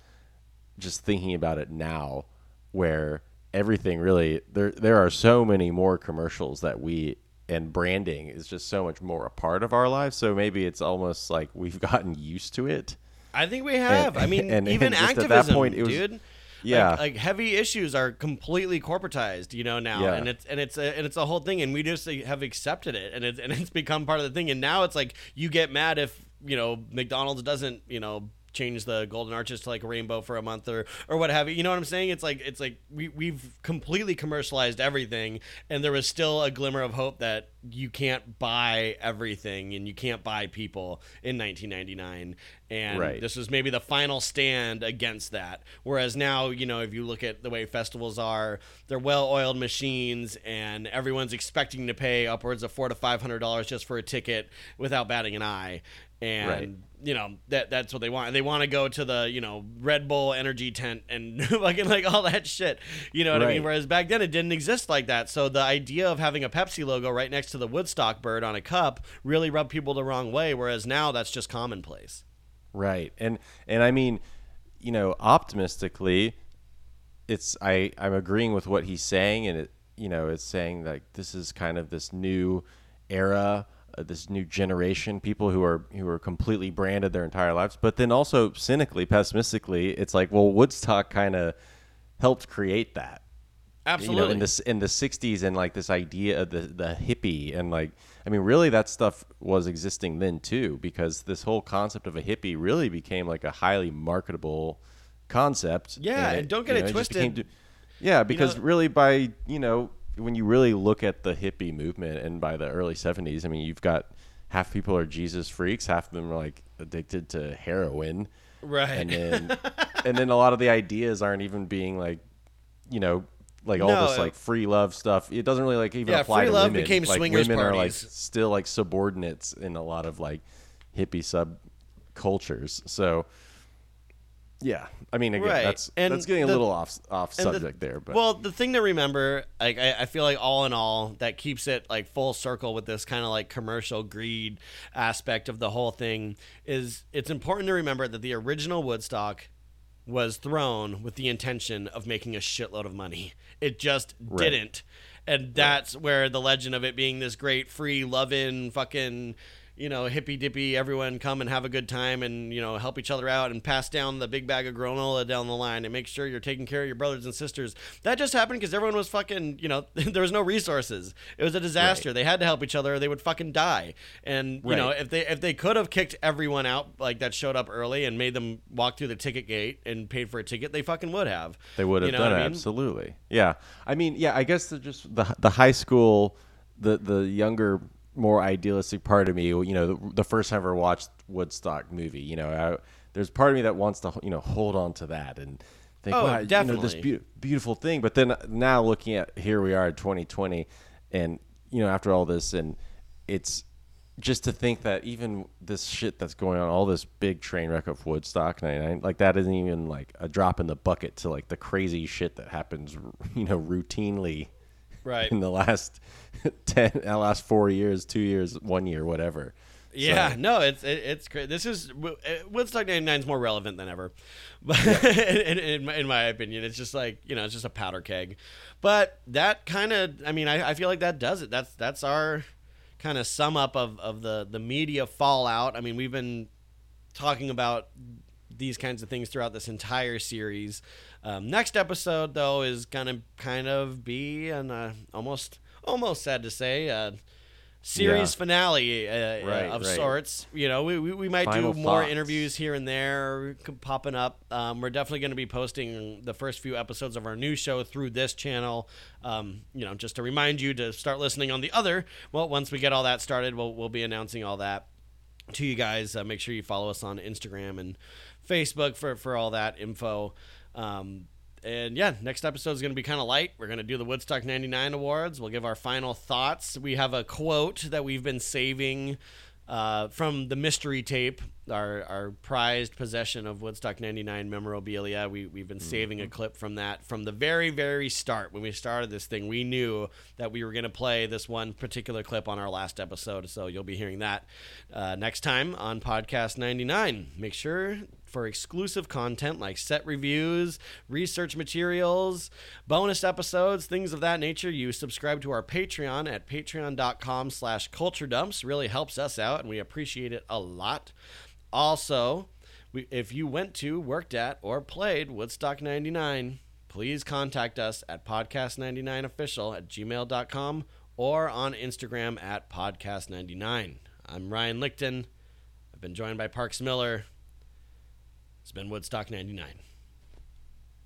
just thinking about it now, where everything really there there are so many more commercials that we and branding is just so much more a part of our lives. So maybe it's almost like we've gotten used to it.
I think we have. I mean,
and-
even
and just at that
activism,
point, it was-
dude.
Yeah.
like, like heavy issues are completely corporatized, you know now,
Yeah.
and it's and it's a, and it's a whole thing, and we just have accepted it, and it's and it's become part of the thing, and now it's like you get mad if you know McDonald's doesn't you know change the golden arches to like rainbow for a month or or what have you. You know what I'm saying? It's like it's like we we've completely commercialized everything, and there was still a glimmer of hope that you can't buy everything and you can't buy people in 1999, and
Right.
this was maybe the final stand against that. Whereas now, you know, if you look at the way festivals are, they're well-oiled machines, and everyone's expecting to pay upwards of four to five hundred dollars just for a ticket without batting an eye. And
Right.
You know that that's what they want. They want to go to the you know Red Bull energy tent and fucking like all that shit. You know what I mean? Whereas back then it didn't exist like that. So the idea of having a Pepsi logo right next to the Woodstock bird on a cup really rubbed people the wrong way. Whereas now that's just commonplace.
Right. And and I mean, you know, optimistically, it's I I'm agreeing with what he's saying, and it you know it's saying that this is kind of this new era, Uh, this new generation, people who are who are completely branded their entire lives. But then also cynically, pessimistically, it's like well, Woodstock kind of helped create that
Absolutely.
you know in this in the 60s and like this idea of the the hippie and like i mean really that stuff was existing then too because this whole concept of a hippie really became like a highly marketable concept
Yeah, and don't get
you
it
know, just
twisted.
became- yeah because
know-
really by you know when you really look at the hippie movement and by the early 70s i mean you've got half people are jesus freaks half of them are like addicted to heroin.
Right.
and then and then a lot of the ideas aren't even being like you know like all
No,
this like free love stuff. It doesn't really like even
Yeah,
apply
free
to
love
women.
became
like
swingers
women are like still like subordinates in a lot of like hippie sub cultures. So Yeah, I mean, again,
Right.
that's
And
that's getting a
the-
little off off
and the-
subject there, but
well, the thing to remember, like I, I feel like all in all, that keeps it like full circle with this kind of like commercial greed aspect of the whole thing is it's important to remember that the original Woodstock was thrown with the intention of making a shitload of money. It just didn't. And that's where the legend of it being this great free loving fucking you know, hippy dippy, everyone come and have a good time and, you know, help each other out and pass down the big bag of granola down the line and make sure you're taking care of your brothers and sisters. That just happened because everyone was fucking, you know, there was no resources. It was a disaster. They had to help each other or they would fucking die. And, you know, if they if they could have kicked everyone out like that showed up early and made them walk through the ticket gate and paid for a ticket, they fucking would have.
They would have
You know
done it
I mean?
absolutely. Yeah, I mean, yeah, I guess the just the the high school, the the younger, more idealistic part of me. You know, the, the first time I ever watched Woodstock movie. You know, I, there's part of me that wants to you know hold on to that and think,
Oh,
wow, you know, this
definitely.
beau- beautiful thing. But then uh, now looking at here we are in 2020, and you know after all this, and it's just to think that even this shit that's going on, all this big train wreck of Woodstock 99, like that isn't even like a drop in the bucket to like the crazy shit that happens, you know, routinely
Right.
in the last 10, uh, last four years, two years, one year, whatever.
Yeah,
So-
no, it's it, it's great. This is uh, Woodstock '99 is more relevant than ever, but in, in, my, in my opinion, it's just like you know, it's just a powder keg. But that kind of, I mean, I, I feel like that does it. That's that's our kind of sum up of of the the media fallout. I mean, we've been talking about these kinds of things throughout this entire series. Um, next episode, though, is gonna kind of be an uh, almost almost sad to say. Uh, Series
Yeah.
finale uh,
Right,
of
right.
sorts. You know, we, we, we might
Final
do more
thoughts.
interviews here and there popping up. Um, we're definitely going to be posting the first few episodes of our new show through this channel. Um, you know, just to remind you to start listening on the other. Well, once we get all that started, we'll, we'll be announcing all that to you guys. Uh, make sure you follow us on Instagram and Facebook for, for all that info. Um, and yeah, next episode is going to be kind of light. We're going to do the Woodstock 99 awards. We'll give our final thoughts. We have a quote that we've been saving uh, from the mystery tape, our, our prized possession of Woodstock 99 memorabilia. We, we've been saving a clip from that from the very, very start. When we started this thing, we knew that we were going to play this one particular clip on our last episode. So you'll be hearing that uh, next time on Podcast 99. Make sure for exclusive content like set reviews, research materials, bonus episodes, things of that nature, you subscribe to our Patreon at patreon.com slash culture dumps. Really helps us out and we appreciate it a lot. Also, if you went to, worked at, or played Woodstock 99, please contact us at podcast99official at gmail.com or on Instagram at podcast99. I'm Ryan Lichten. I've been joined by Parks Miller. It's been Woodstock 99.